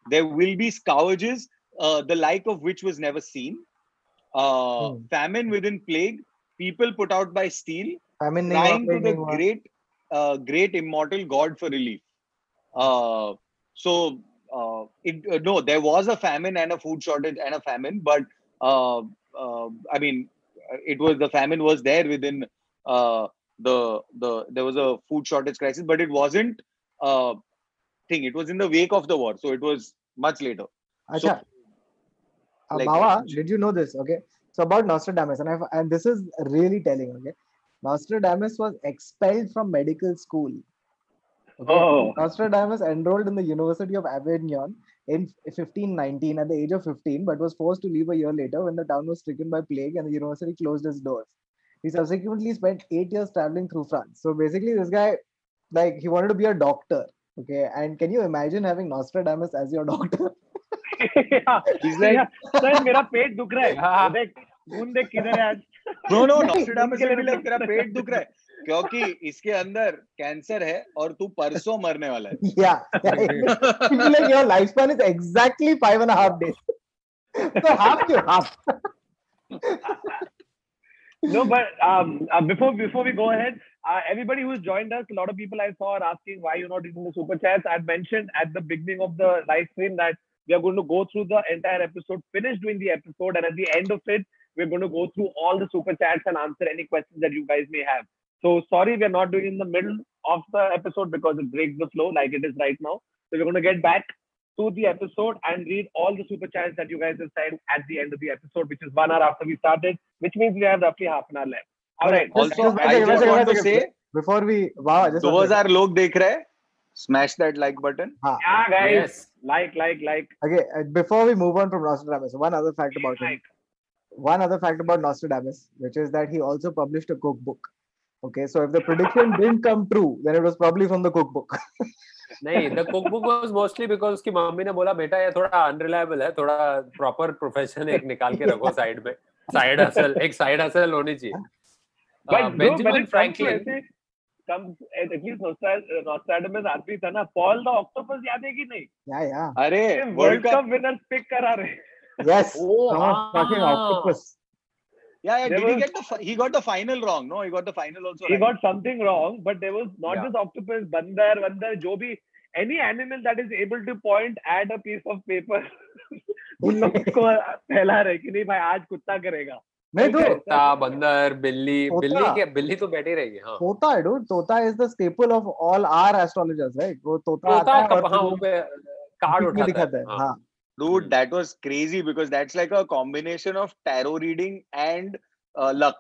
there will be scourges the like of which was never seen famine within plague people put out by steel famine नहीं to the great great immortal God for relief so uh, it, uh, no, there was a famine and a food shortage and a famine, but uh, uh, I mean, it was the famine was there within uh, the the there was a food shortage crisis, but it wasn't uh, thing. It was in the wake of the war, so it was much later. Acha. Uh, like- Baba, did you know this? Okay. So about Nostradamus, and I and this is really telling. Okay, Nostradamus was expelled from medical school. Okay? Oh. Nostradamus enrolled in the University of Avignon in 1519 at the age of 15, but was forced to leave a year later when the town was stricken by plague and the university closed its doors. He subsequently spent eight years traveling through France. So basically, this guy, like, he wanted to be a doctor. Okay, and can you imagine having Nostradamus as your doctor? Yeah. He's like, Yeah. Sir मेरा पेट दुख रहा है हाँ। देख खून देख किधर है आज no, no, नहीं, Nostradamus उनके will be लिए like, तेरा पेट दुख रहा है क्योंकि इसके अंदर कैंसर है और तू परसों मरने वाला है be like, your lifespan is exactly five and a half days. so half to half. no, but um, uh, before before we go ahead, uh, everybody who's joined us, a lot of people I saw are asking why you're not using the super chats. I mentioned at the beginning of the live stream that we are going to go through the entire episode, finish doing the episode, and at the end of it, we're going to go through all the super chats and answer any questions that you guys may have. So sorry, we are not doing in the middle of the episode because it breaks the flow like it is right now. So we're going to get back to the episode and read all the super chats that you guys have sent at the end of the episode, which is one hour after we started, which means we have roughly half an hour left. All right. Also, I, I just want to say before we wow, just those are log dekh rahe. Smash that like button. Haan. Yeah, guys. Yes. Like, like, like. Okay, uh, before we move on from Nostradamus, one other fact about him. Like. One other fact about Nostradamus, which is that he also published a cookbook. Okay, so if the prediction didn't come true, then it was probably from the cookbook. नहीं the cookbook was mostly because उसकी mummy ने बोला बेटा ये थोड़ा unreliable है थोड़ा proper profession एक निकाल के रखो साइड में साइड हसल एक साइड हसल होनी चाहिए Uh, Franklin at at least Nostradamus आदमी था ना Paul the Octopus याद है कि नहीं yeah, yeah. अरे वर्ल्ड कप विनर्स पिक करा रहे Yes. Oh, Come on, ah. octopus. Yeah, yeah. There Did he get the? He got the final wrong. No, he got the final also. he right. got something wrong but there was not Yeah. just octopus बंदर वंदर जो भी any animal that is able to point at a piece of paper उन लोग को फैला रहे कि नहीं भाई आज कुत्ता करेगा नहीं तो कुत्ता बंदर बिल्ली बिल्ली के बिल्ली तो बैठी रहेगी हाँ तोता है dude. तोता is the staple of all our astrologers, right? वो तोता तोता आता है और हाँ वो पे कार्ड उठाता दिखाता है है. हाँ हाँ. Dude, that was crazy because that's like a combination of tarot reading and uh, luck.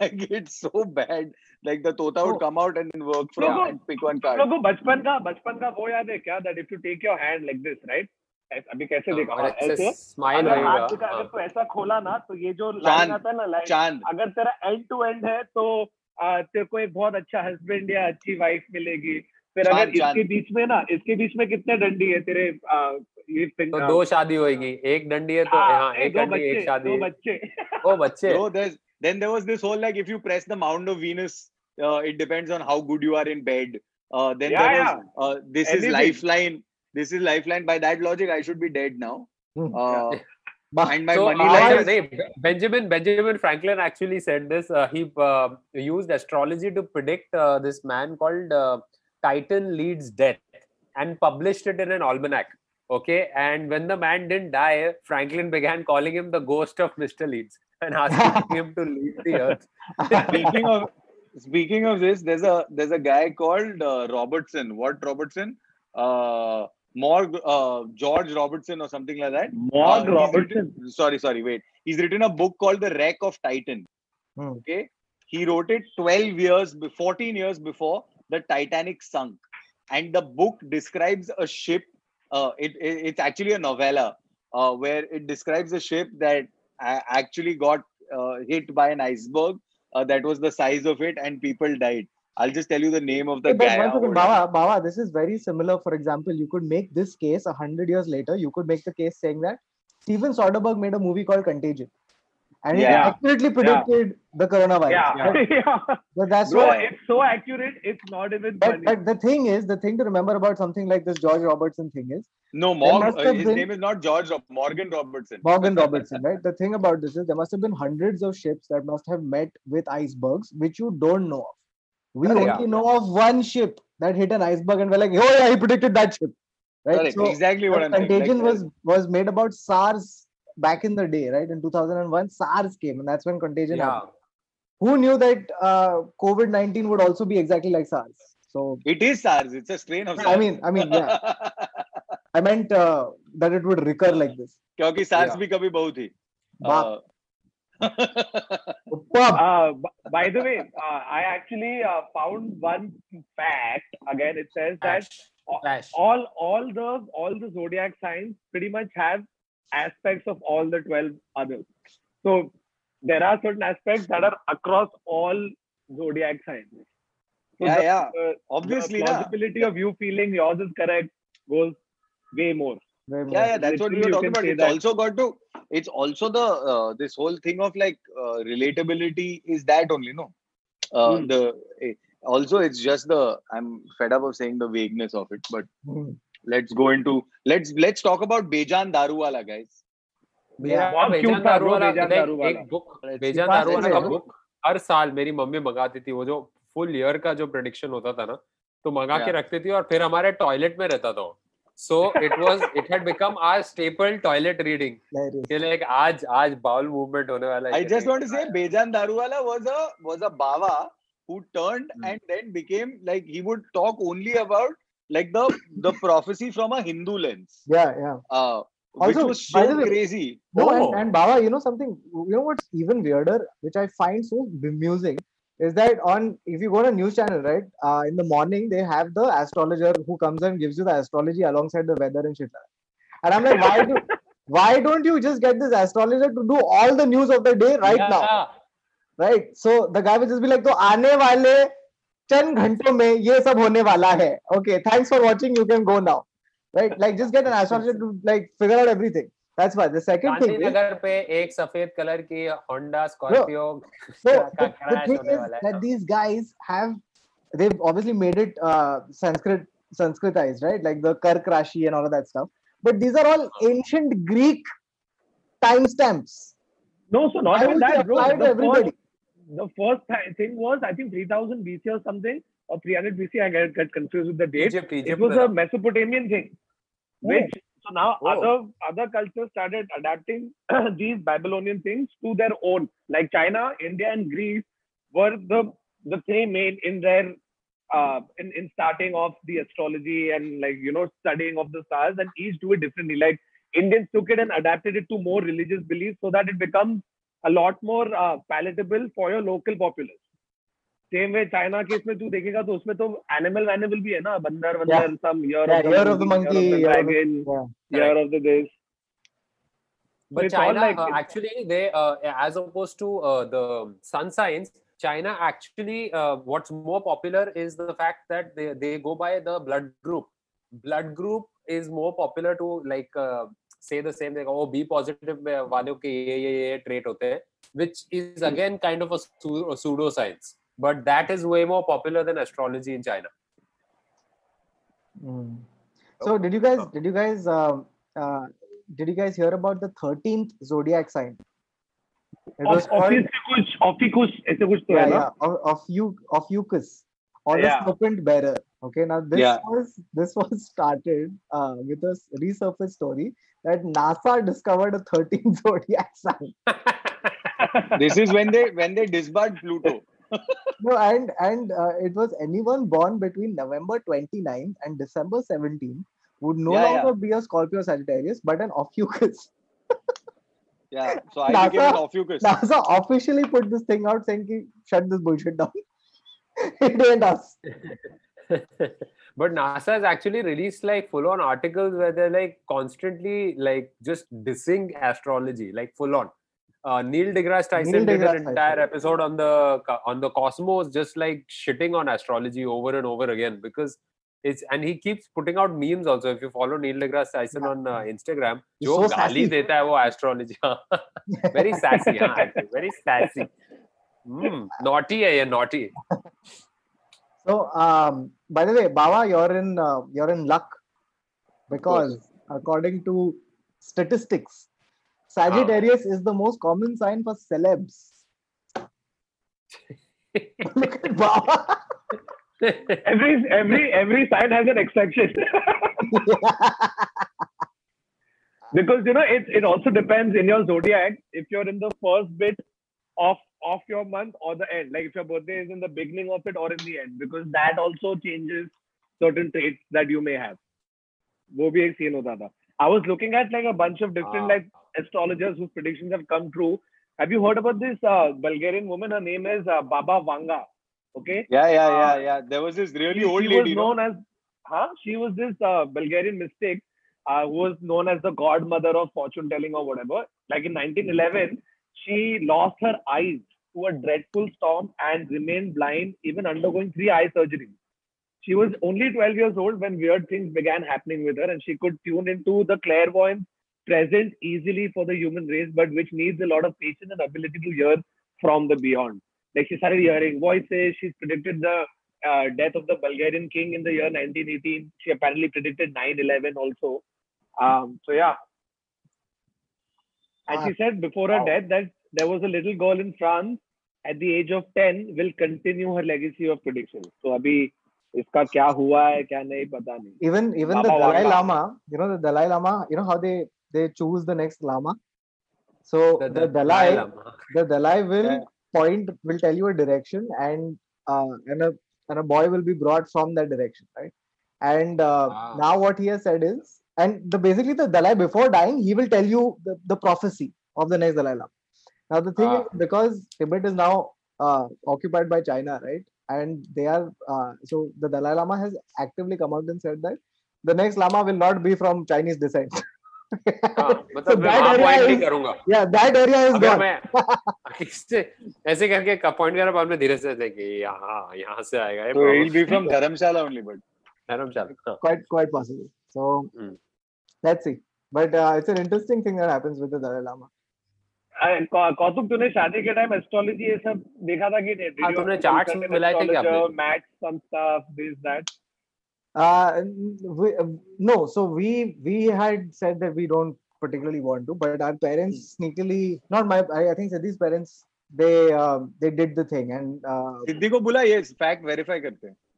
Like it's so bad. Like the tota would Oh. come out and then work from No, and pick one card. लोग को बचपन का बचपन का वो याद है क्या that if you take your hand like this right अभी कैसे देखा हाँ, ऐसे स्माइल अगर हाथ रहेगा अगर हाँ। तू ऐसा खोला ना तो ये जो लाइन आता है ना लाइन अगर तेरा एंड टू एंड है तो तेरे को एक बहुत अच्छा हस्बैंड या अच्छी वाइफ मिलेगी फिर अगर। इसके बीच में ना इसके बीच में कितने डंडी है तेरे आ, ये तो दो शादी होगी एक डंडी है तो हाँ, हाँ एक डंडी एक शादी दो बच्चे ओ बच्चे Bro, there's then there was this whole like if you press the mound of Venus, uh, it depends on how good you are in bed. Uh, then Yeah, there was uh, this Anything. is lifeline. This is lifeline. By that logic, I should be dead now. Hmm. Uh, and my so money uh, line is नहीं, Benjamin Benjamin Franklin actually said this. Uh, he uh, used astrology to predict uh, this man called uh, Titan Leeds death and published it in an almanac. Okay, and when the man didn't die, Franklin began calling him the ghost of Mr. Leeds and asking him to leave the earth. speaking of speaking of this, there's a there's a guy called uh, Robertson. What Robertson? Uh, Morg uh, George Robertson or something like that. Morg Uh, Robertson written- sorry, sorry, wait. He's written a book called The Wreck of Titan. Hmm. Okay, he wrote it 12 years, 14 years before the Titanic sunk, and the book describes a ship. Uh, it, it- it's actually a novella uh, where it describes a ship that actually got uh, hit by an iceberg uh, that was the size of it, and people died. I'll just tell you the name of the Hey, guy. one uh, second, hold on. Baba, Baba, this is very similar. For example, you could make this case a hundred years later. You could make the case saying that Steven Soderbergh made a movie called Contagion, and it Yeah. accurately predicted the coronavirus. yeah But, yeah but that's bro why. it's so accurate it's not even But, funny but the thing is, the thing to remember about something like this George Robertson thing is No, Morg, must uh, his been- name is not George Morgan Robertson. Morgan Robertson, right? The thing about this is there must have been hundreds of ships that must have met with icebergs, which you don't know of. We Correct. only know of one ship that hit an iceberg, and we're like, oh yeah, he predicted that ship, right? Correct. So exactly what I'm saying. contagion Like, was was made about SARS back in the day, right? In 2001, SARS came, and that's when contagion Yeah. happened. Who knew that uh, COVID 19 would also be exactly like SARS? So It is SARS. It's a strain of SARS. I mean, I mean, yeah, I meant uh, that it would recur like this. क्योंकि SARS Yeah. भी कभी बहुत थी. बाप. Uh, Pub. Uh, b- by the way, uh, I actually uh, found one fact. Again, it says that Flash. Flash. all all the all the zodiac signs pretty much have aspects of all the 12 others. So there are certain aspects that are across all zodiac signs. So yeah, the, yeah. uh, Obviously, the na. plausibility of you feeling yours is correct goes way more. Very much. Yeah, yeah. That's what we were talking about. It's that. also got to. It's also the uh, this whole thing of like uh, relatability is that only no. Uh, Hmm. The eh, also it's just the I'm fed up of saying the vagueness of it, but Hmm. Let's go into let's let's talk about Bejan Daruwala guys. बेजान बेजान। एक book बेजान see. का book हर साल मेरी mummy मंगाती थी वो जो फुल ईयर का जो प्रेडिक्शन होता था ना तो मंगा के रखती थी और फिर हमारे टॉयलेट में रहता था so it was it had become our staple toilet reading कि लाइक आज आज बाउल मूवमेंट होने वाला है who turned Hmm. and then became like he would talk only about like the the prophecy from a Hindu lens. Yeah, yeah. Uh which Also, was by so the way- crazy. No, Oh. and, and Baba, you know something, you know what's even weirder, which I find so bemusing, is that on if you go to a news channel, right, uh, in the morning they have the astrologer who comes and gives you the astrology alongside the weather and shit. like that. And I'm like, why do why don't you just get this astrologer to do all the news of the day right now? Yeah. right so the guy will just be like तो आने वाले चंद घंटों में ये सब होने वाला है okay thanks for watching you can go now right like just get an astrologer to like figure out everything that's why the second thing is पे एक सफ़ेद कलर की होंडा स्कॉर्पियो so का crash होने वाला है that these guys have they've obviously made it uh, sanskrit sanskritized right like the kark rashi and all of that stuff but these are all ancient greek timestamps No, so not even that, bro. The everybody first, the first th- thing was, I think, 3000 BC or something, or 300 BC. I get, get confused with the date. Egypt, It was a Mesopotamian thing, which so now Oh. other other cultures started adapting these Babylonian things to their own. Like China, India, and Greece were the the three main in their uh, in, in starting off the astrology and like you know studying of the stars, and each do it differently. Like Indians took it and adapted it to more religious beliefs so that it becomes a lot more uh, palatable for your local populace. Same way China के इसमें तू देखेगा तो उसमें तो animal animal भी है ना बंदर बंदर some year yeah year of the monkey year of the- dragon yeah. Year of the this But It's China, like- uh, actually, they uh, as opposed to uh, the sun signs, China actually, uh, what's more popular is the fact that they, they go by the blood group. Blood group is more popular to like uh, say the same thing. Oh, B positive वालों के ये ये ये trait होते हैं, which is again kind of a pseudo- pseudoscience. But that is way more popular than astrology in China. Mm. So did you guys did you guys um, uh, did you guys hear about the 13th zodiac sign? It was called office से कुछ office कुछ ऐसे कुछ तो yeah, है ना yeah, of, of you of Eucus or Yeah. the serpent bearer. Okay, now this Yeah. was this was started uh, with a s- resurface story that NASA discovered a 13th zodiac sign. This is when they when they disbarred Pluto. No, and and uh, it was anyone born between November 29th and December 17th would no Yeah, yeah. longer be a Scorpio Sagittarius but an Ophiuchus. Yeah. So I became an NASA Ophiuchus. NASA officially put this thing out saying, "Ki, "Shut this bullshit down." it ain't us. but NASA has actually released like full on articles where they're like constantly like just dissing astrology, like full on. Uh, Neil deGrasse Tyson Neil deGrasse did an entire Tyson. episode on the uh, on the cosmos, just like shitting on astrology over and over again because it's and he keeps putting out memes also. If you follow Neil deGrasse Tyson yeah. on uh, Instagram, jo so gali deta hai wo astrology, very sassy, haan, very sassy. Mm, naughty hai naughty. So, um, by the way, Baba, you're in uh, you're in luck because according to statistics, Sagittarius is the most common sign for celebs. Look at Baba. every every every sign has an exception because you know it, it also depends in your zodiac if you're in the first bit of of your month or the end like if your birthday is in the beginning of it or in the end because that also changes certain traits that you may have वो भी एक scene होता था I was looking at like a bunch of different Ah. like astrologers whose predictions have come true have you heard about this uh, Bulgarian woman her name is uh, Baba Vanga okay Yeah, yeah, yeah, Uh, yeah. There was this really she, old she lady. was you know? known as huh? she was this uh, Bulgarian mystic uh, who was known as the godmother of fortune telling or whatever. Like in 1911, she lost her eyes to a dreadful storm and remained blind, even undergoing three eye surgeries. She was only 12 years old when weird things began happening with her, and she could tune into the clairvoyance present easily for the human race, but which needs a lot of patience and ability to hear from the beyond. Like she started hearing voices. she predicted the uh, death of the Bulgarian king in the year 1918. She apparently predicted 9/11 also. Um, so yeah, And Ah, she said before her wow. death that there was a little girl in France at the age of 10 will continue her legacy of predictions. So अभी इसका क्या हुआ है क्या नहीं पता नहीं. even even the Baba Dalai Wanga. Lama, you know the Dalai Lama, you know how they they choose the next Lama. So the, The- the Dalai, Lama. the Dalai will Yeah. point, will tell you a direction, and uh, and a and a boy will be brought from that direction, right? And uh, Ah. now what he has said is, and the basically the Dalai before dying, he will tell you the, the prophecy of the next Dalai Lama. Now the thing Ah. is because Tibet is now uh, occupied by China, right? And they are uh, so the Dalai Lama has actively come out and said that the next Lama will not be from Chinese descent. हाँ, so मतलब मैं that वहाँ area point नहीं is, करूंगा yeah, that area is अगर gone. मैं इससे ऐसे करके पॉइंट करा बाद में धीरे से ऐसे कि यहाँ यहाँ से आएगा ये So he'll be probably- from Dharamshala only, but धर्मशाला हाँ. quite quite possible. Hmm. let's see. But uh, it's an interesting thing that happens with the Dalai Lama. कौतुक तूने शादी के टाइम एस्ट्रोलॉजी ये सब देखा था कि हाँ, तुमने an मिलाए थे क्या आपने? Maths, some stuff, this, that. Uh, we, uh, no, so we we had said that we don't particularly want to, but our parents sneakily, not my, I, I think Siddhi's parents, they um, they did the thing and uh, सिद्धि को बोला ये fact verify करते हैं.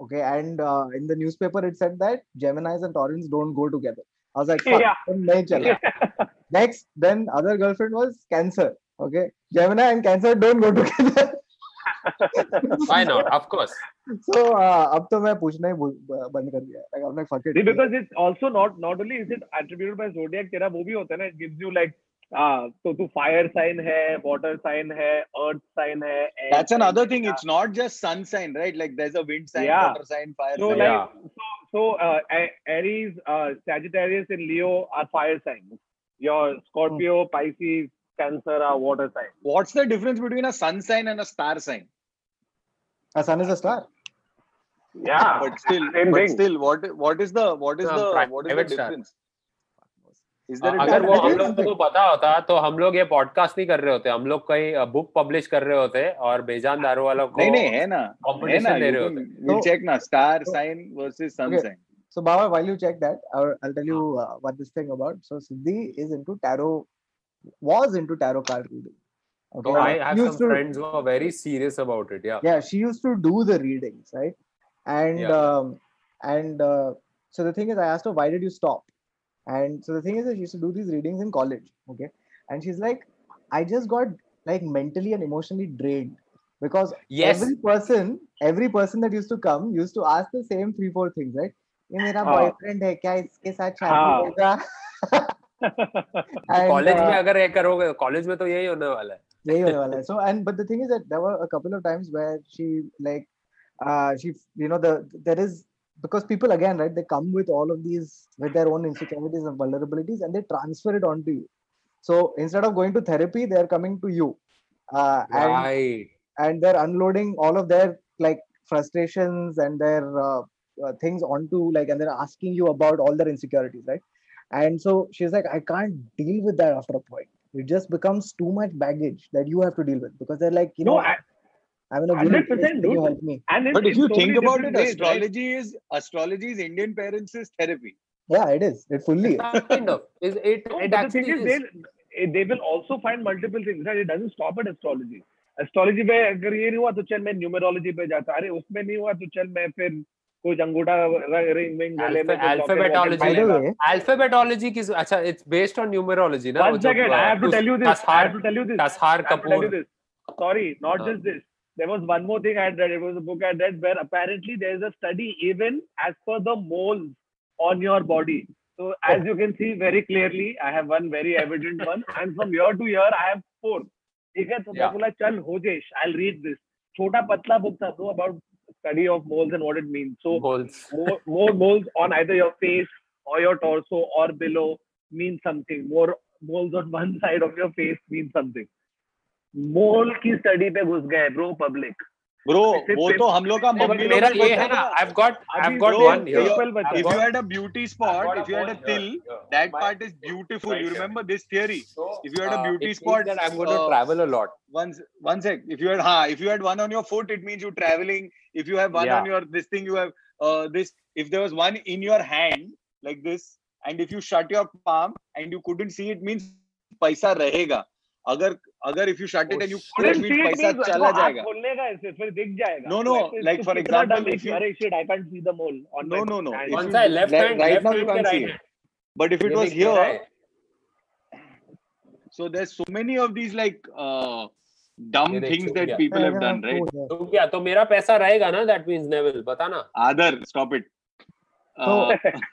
okay and uh, in the newspaper it said that gemini's and taurines don't go together. I was like yeah. yeah. next then other girlfriend was cancer okay? Gemini and cancer don't go together. Why not? Of course. So uh, ab to main puchna hi band kar diya like i'm like fuck it. Because it's also not not only is it attributed by zodiac tera wo bhi hota hai na it gives you like तो तू fire sign है water sign है earth sign है that's another thing it's not just sun sign right like there is a wind sign water sign fire sign so Aries Sagittarius in Leo are fire signs your Scorpio Pisces Cancer are water sign what's the difference between a sun sign and a star sign a sun is a star yeah but still but still what what is the what is the what is the difference अगर वो हम लोग को तो पता होता तो हम लोग ये पॉडकास्ट नहीं कर रहे होते हम लोग कहीं बुक पब्लिश कर रहे होते और बेजान दारू वालों नहीं नहीं है ना कॉम्पिटिशन दे रहे होते। चेक ना star sign versus sun sign so Baba while you check that I will tell you what this thing about so Siddhi is into tarot was into tarot card reading तो I have some friends who are very serious about it yeah yeah she used to do the readings right and and so the thing is I asked her why did you stop And so the thing is that she used to do these readings in college, okay? And she's like, I just got like mentally and emotionally drained because Yes. every person, every person that used to come used to ask the same three, four things, right? ये मेरा हाँ. Boyfriend है क्या इसके साथ शादी हाँ. होगा And, कॉलेज में uh, अगर ये करोगे कॉलेज में तो यही होने वाला है यही होने वाला है so and but the thing is that there were a couple of times where she like uh she you know the there is because people again right they come with all of these with their own insecurities and vulnerabilities and they transfer it onto you. So instead of going to therapy they're coming to you. Uh and right. and they're unloading all of their like frustrations and their uh, uh, things onto like and they're asking you about all their insecurities right? And so she's like i can't deal with that after a point. It just becomes too much baggage that you have to deal with. Because they're like you no, know I- i'm in a really 100% can you dude. help me and in, but if in you so think many about it different ways, right? astrology is astrology is indian parents is therapy yeah it is it fully is. kind of is it No, it but the actually thing is, is. they they will also find multiple things. Right? It doesn't stop at astrology. Astrology में अगर ये नहीं हुआ तो चल मैं numerology पे जाता अरे उसमें नहीं हुआ तो चल मैं फिर कुछ अंगूठा रिंग विंग गले में Alpha- कुछ locket alphabetology. by the वॉकेट way alphabetology की अच्छा it's based on numerology ना One वो जो, second, I uh, have to Tus- tell you this. I Tashar- have to tell you this. Tashar I have to tell you Kapoor this. Sorry, not Uh. just this. There was one more thing I had read. It was a book I had read where apparently there is a study even as per the moles on your body. So as you can see very clearly, I have one very evident one, and from year to year I have four. ठीक है तो मैं Yeah. बोला चल होजेश I'll read this. छोटा पतला book था तो about study of moles and what it means. So goals more, more moles on either your face or your torso or below means something. More moles on one side of your face means something. Mole की study पे घुस गए bro public bro वो तो हम लोग का मेरा ये है ना I have got I have got one if you had a beauty spot if you had a til that part is beautiful you remember this theory if you had a beauty spot that I am gonna travel a lot one one sec if you had हाँ if you had one on your foot it means you travelling if you have one on your this thing you have this if there was one in your hand like this and if you shut your palm and you couldn't see it means पैसा रहेगा अगर अगर if you shut it and you couldn't beat पैसा चला जाएगा। खोलने का ऐसे फिर दिख जाएगा। No no like for example if you I can't see the mole on no no no कौन सा left hand right now you can see but if it was here so there so many of these like dumb things that people have done right तो क्या तो मेरा पैसा रहेगा ना? That means Neville बता ना आदर stop it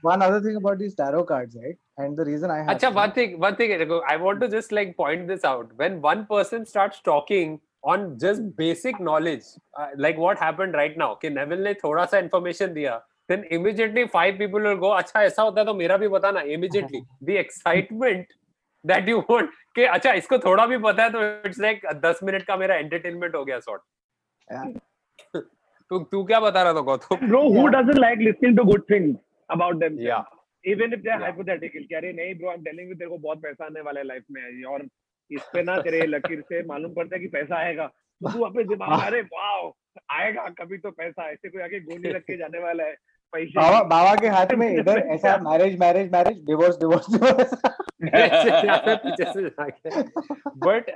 one other thing about this tarot cards right And the reason I have Acha, them- one thing, one thing, I want to just like point this out. When one person starts talking on just basic knowledge, uh, like what happened right now, कि Neville ने थोड़ा सा information दिया, then immediately five people will go, अच्छा ऐसा होता है तो मेरा भी बताना. Immediately, the excitement that you want कि अच्छा इसको थोड़ा भी पता है तो it's like 10 मिनट का मेरा entertainment हो गया sort. Yeah. तू तू क्या बता रहा था Gautam? Bro, who Yeah. doesn't like listening to good things about themselves? Yeah. Even if they're hypothetical कह कि अरे नहीं आई एम टेलिंग यू तेरे को बहुत पैसा आने वाला है लाइफ में और इस पे ना तेरे लकीर से मालूम पड़ता है कि पैसा आएगा। तो तू अपने दिमाग में अरे वाओ आएगा कभी तो पैसा ऐसे कोई आके गोली रख के जाने वाला है। पैसे। बाबा बाबा के हाथ में इधर ऐसा marriage marriage marriage divorce divorce but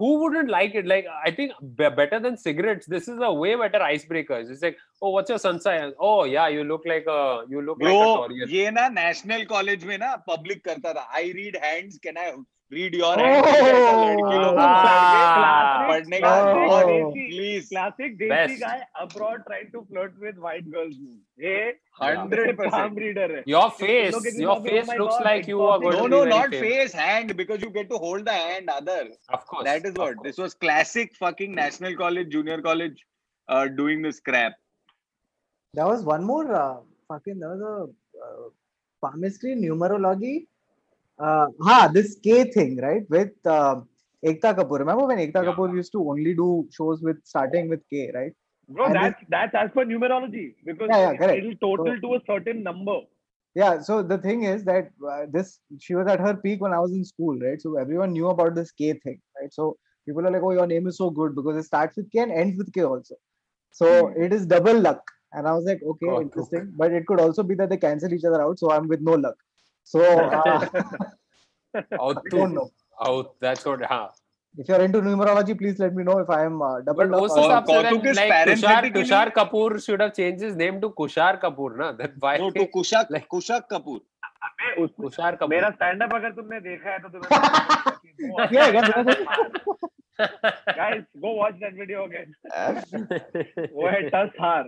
who wouldn't like it like I think better than cigarettes this is a way better ice breakers it's like oh what's your sun sign oh yeah you look like you look like a ये ना national college में ना public करता था। I read hands can I read your पढ़ने का please classic desi guy abroad trying to flirt with white girls ये 100% reader है। Your face your face looks like you are going no no not face hand because you get to hold the hand other of course that is what this was classic fucking national college junior college doing this crap there was one more uh, fucking there was a uh, palmistry numerology Uh, ha, this K thing, right? With uh, Ekta Kapoor. Remember when Ekta Yeah. Kapoor used to only do shows with starting with K, right? Bro, And that's that's as per numerology because Yeah, yeah, it'll total to a certain number. Yeah. So the thing is that uh, this she was at her peak when I was in school, right? So everyone knew about this K thing, right? So people are like, "Oh, your name is so good because it starts with K and ends with K also." So it is double luck. And I was like, okay, Oh, interesting. But it could also be that they cancel each other out. So I'm with no luck. So, uh, out to, don't know. Out, that's what. Huh. If you're into numerology, please let me know if I am uh, double. But also, uh, Kautuk's like parents Kushar, Kushar Kapoor should have changed his name to Kushar Kapoor, na? That why? No, to Kushak, like, Kushak Kapoor. Tushar Kapoor मेरा stand up अगर तुमने देखा है तो तुम्हें guys go watch that video again वो है टस हार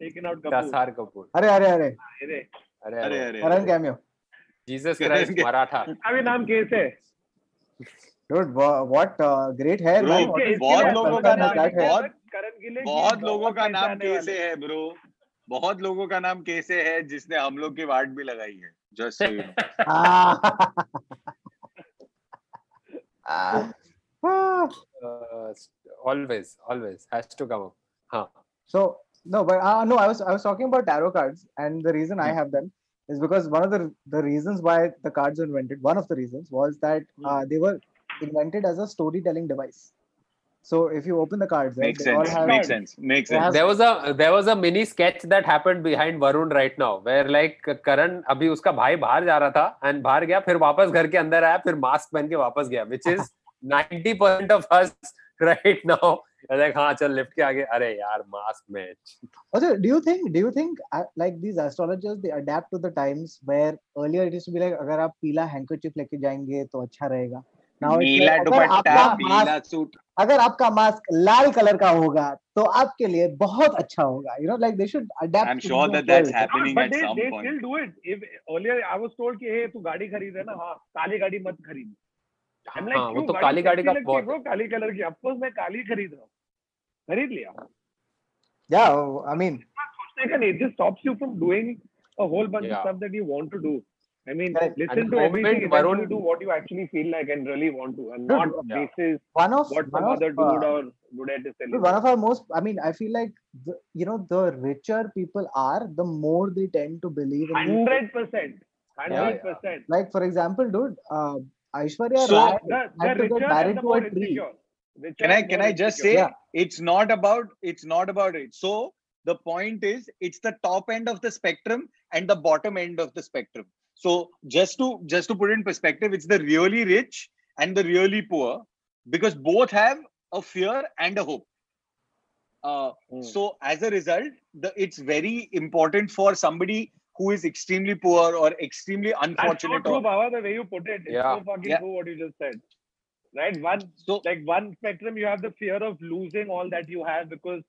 टेकन आउट कपूर टस हार कपूर अरे अरे अरे अरे अरे अरे अरे कैमियो जीसस क्राइस्ट मराठा। अभी नाम कैसे डोंट व्हाट ग्रेट हेयर बहुत लोगों का नाम बहुत करण बहुत लोगों का नाम कैसे है ब्रो बहुत लोगों का नाम कैसे है जिसने हम लोग की वार्ड भी लगाई है? जैसे so no but no I was I was talking about tarot cards and the reason I have them is because one of the the reasons why the cards were invented, one of the reasons was that Hmm. uh, they were invented as a storytelling device. So if you open the cards, right, makes they all sense have makes sense makes they sense have- there was a there was a mini sketch that happened behind Varun right now where like Karan अभी उसका भाई बाहर जा रहा था and बाहर गया फिर वापस घर के अंदर आया फिर मास्क पहन के वापस गया which is 90% of us right now अरे हाँ चल लिफ्ट के आगे। अरे यार मास्क में अच्छा do you think do you think like these astrologers they adapt to the times where earlier it is be like अगर आप पीला हैंकरचीफ लेके जाएँगे तो अच्छा रहेगा। नाउ पीला दुपट्टा पीला सूट अगर आपका मास्क लाल कलर का होगा तो आपके लिए बहुत अच्छा होगा। You know like they should adapt I am sure that that's happening at some point they still do it if earlier I was told कि हे तू गाड़ी खरीद है ना हाँ काली गाड़ी मत खरीद। I'm like हाँ वो तो काली गाड़ी का बहुत bro काली कलर की ऑफ़ मैं काली खरीद रहा हूँ खरीद लिया yeah i mean सोचने का नहीं it just stops you from doing a whole bunch Yeah. of stuff that you want I mean, Correct. listen And to everything. moment Eventually do what you actually feel like and really want to, and not yeah. basis one of what some other uh, or dudette is telling one of our most i mean i feel like the, you know the richer people are the more they tend to believe. Hundred percent, hundred percent. like for example dude uh, aishwarya So- rai The, the had to get married to a tree. Can I can I just insecure. say Yeah. it's not about it's not about it. So the point is it's the top end of the spectrum and the bottom end of the spectrum. So just to just to put it in perspective, it's the really rich and the really poor because both have a fear and a hope. Uh, Hmm. so as a result, the, it's very important for somebody who is extremely poor or extremely unfortunate. That's so true, Baba, the way you put it. It's yeah. so fucking yeah. true what you just said. Right? One so, like one spectrum, you have the fear of losing all that you have because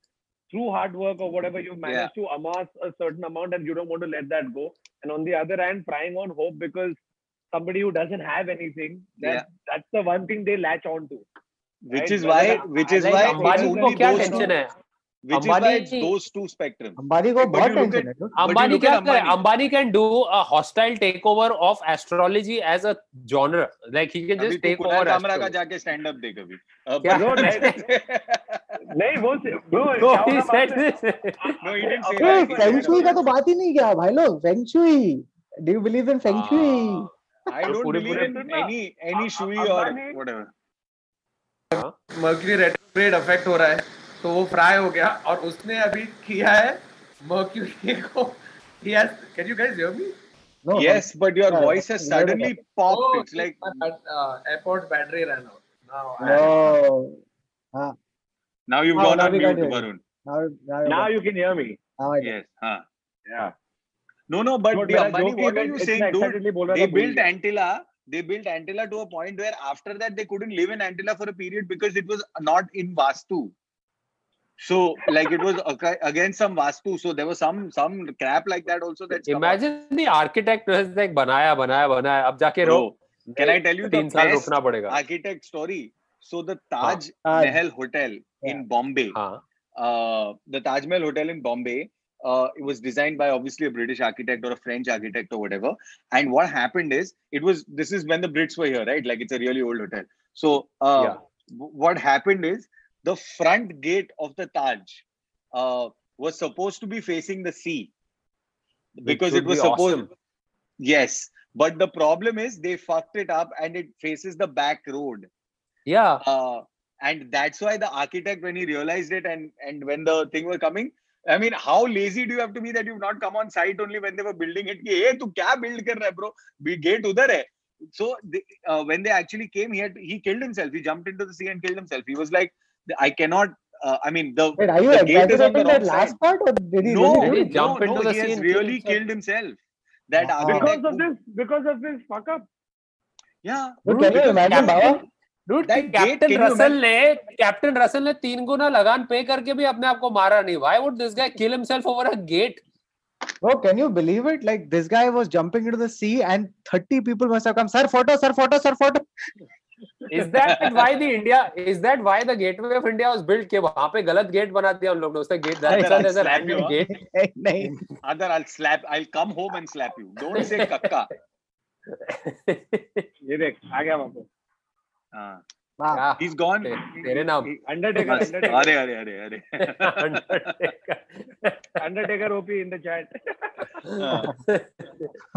through hard work or whatever you've yeah. to amass a certain amount and you don't want to let that go. And on the other hand, prying on hope because somebody who doesn't have anything, that, yeah. that's the one thing they latch on to. Right? Which is why, which is like, why, like, why, why, why, why, Ambani can do hostile take over of astrology as a genre like he can just take over camera का जाके stand up देख अभी। का तो बात ही नहीं क्या? भाई लोग फेंगशुई रेट्रोग्रेड अफेक्ट हो रहा है। तो वो फ्राई हो गया और उसने अभी किया है मर्क्यूरी को he has can you guys hear me no Yes, but your Yeah, voice has suddenly popped. Oh, It's like my uh, airport battery ran out now I- no now you've Oh, gone now on mute. Varun. now now, Now you can hear me. now I Yes. Huh. Yeah. No, no, but But the Ambani, what are you saying, dude? They built Antilla. They built Antilla to a point where after that they couldn't live in Antilla for a period because it was not in Vastu. So, like it was ag- against some Vastu. So there was some some crap like that also. That's come up. Imagine the architect was like बनाया बनाया बनाया अब जाके रो Bro, can I tell you the तीन साल best रुकना पड़ेगा architect story? So the Taj Taj. Mahal Hotel in Bombay. हाँ uh, the Taj Mahal Hotel in Bombay. Uh, it was designed by obviously a British architect or a French architect or whatever. And what happened is, it was this is when the Brits were here, right? Like it's a really old hotel. So uh, Yeah. w- what happened is the front gate of the Taj uh, was supposed to be facing the sea because it, it was be supposed. Awesome. Yes, but the problem is they fucked it up and it faces the back road. Yeah. Uh, and that's why the architect, when he realized it and and when the thing were coming, I mean, how lazy do you have to be that you've not come on site only when they were building it? Hey, to kya build kar raha bro? Gate udhar hai. So uh, when they actually came, he had, he killed himself. He jumped into the sea and killed himself. He was like, i cannot uh, i mean the wait are you the gate is on the exaggerating that wrong last side. part or did he no, really Did do he it? jump no, into no, the he sea has and kill really himself? killed himself that Wow. architect Because of who- this, because of this fuck up. yeah Dude, can you because imagine Captain- Baba? Dude, That gate, captain can you Russell ने captain Russell ने तीन गुना लगान पे करके भी अपने आप को मारा नहीं why would this guy kill himself over a gate Bro, can you believe it? Like this guy was jumping into the sea and 30 people must have come. Sir, photo, sir, photo, sir, photo. is that why the India is that why the Gateway of India was built? के वहाँ पे गलत gate बना दिया उन लोगों ने उसका gate that's another as a random gate. नहीं other I'll slap I'll come home and slap you. Don't say कक्का. ये देख आ गया वापस. हाँ wow. he's gone. तेरे नाम He- अंडरटेकर बस, अंडरटेकर अरे अरे अरे अरे Undertaker OP in the chat Uh,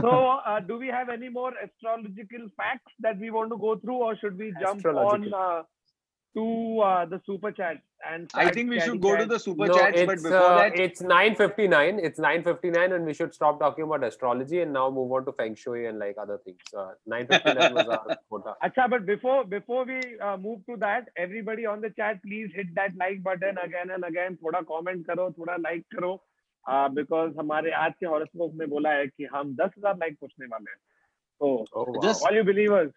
So, uh, do we have any more astrological facts that we want to go through, or should we jump on Astrological. uh, to uh, the super chat? And I start think we should chatting go to chat? the super no, chats, but it's before uh, that, it's 9:59. It's 9:59, and we should stop talking about astrology and now move on to feng shui and like other things. Uh, 9:59 was our quota. Acha, but before before we uh, move to that, everybody on the chat, please hit that like button again and again. थोड़ा comment करो, थोड़ा like करो, uh, because हमारे आज के horoscope में बोला है कि हम 10,000 like पूछने वाले हैं. So, Oh wow. Just- all you believers,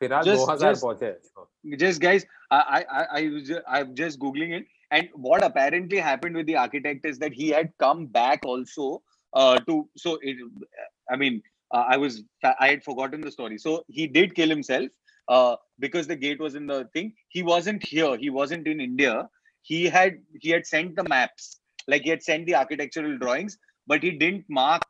make it happen. फिर आज just- 2000 just- पहुंचे. just guys, I I I, I was ju- I'm just googling it, and what apparently happened with the architect is that he had come back also uh, to. So it, I mean, uh, I was I had forgotten the story. So he did kill himself uh, because the gate was in the thing. He wasn't here. He wasn't in India. He had he had sent the maps, like he had sent the architectural drawings, but he didn't mark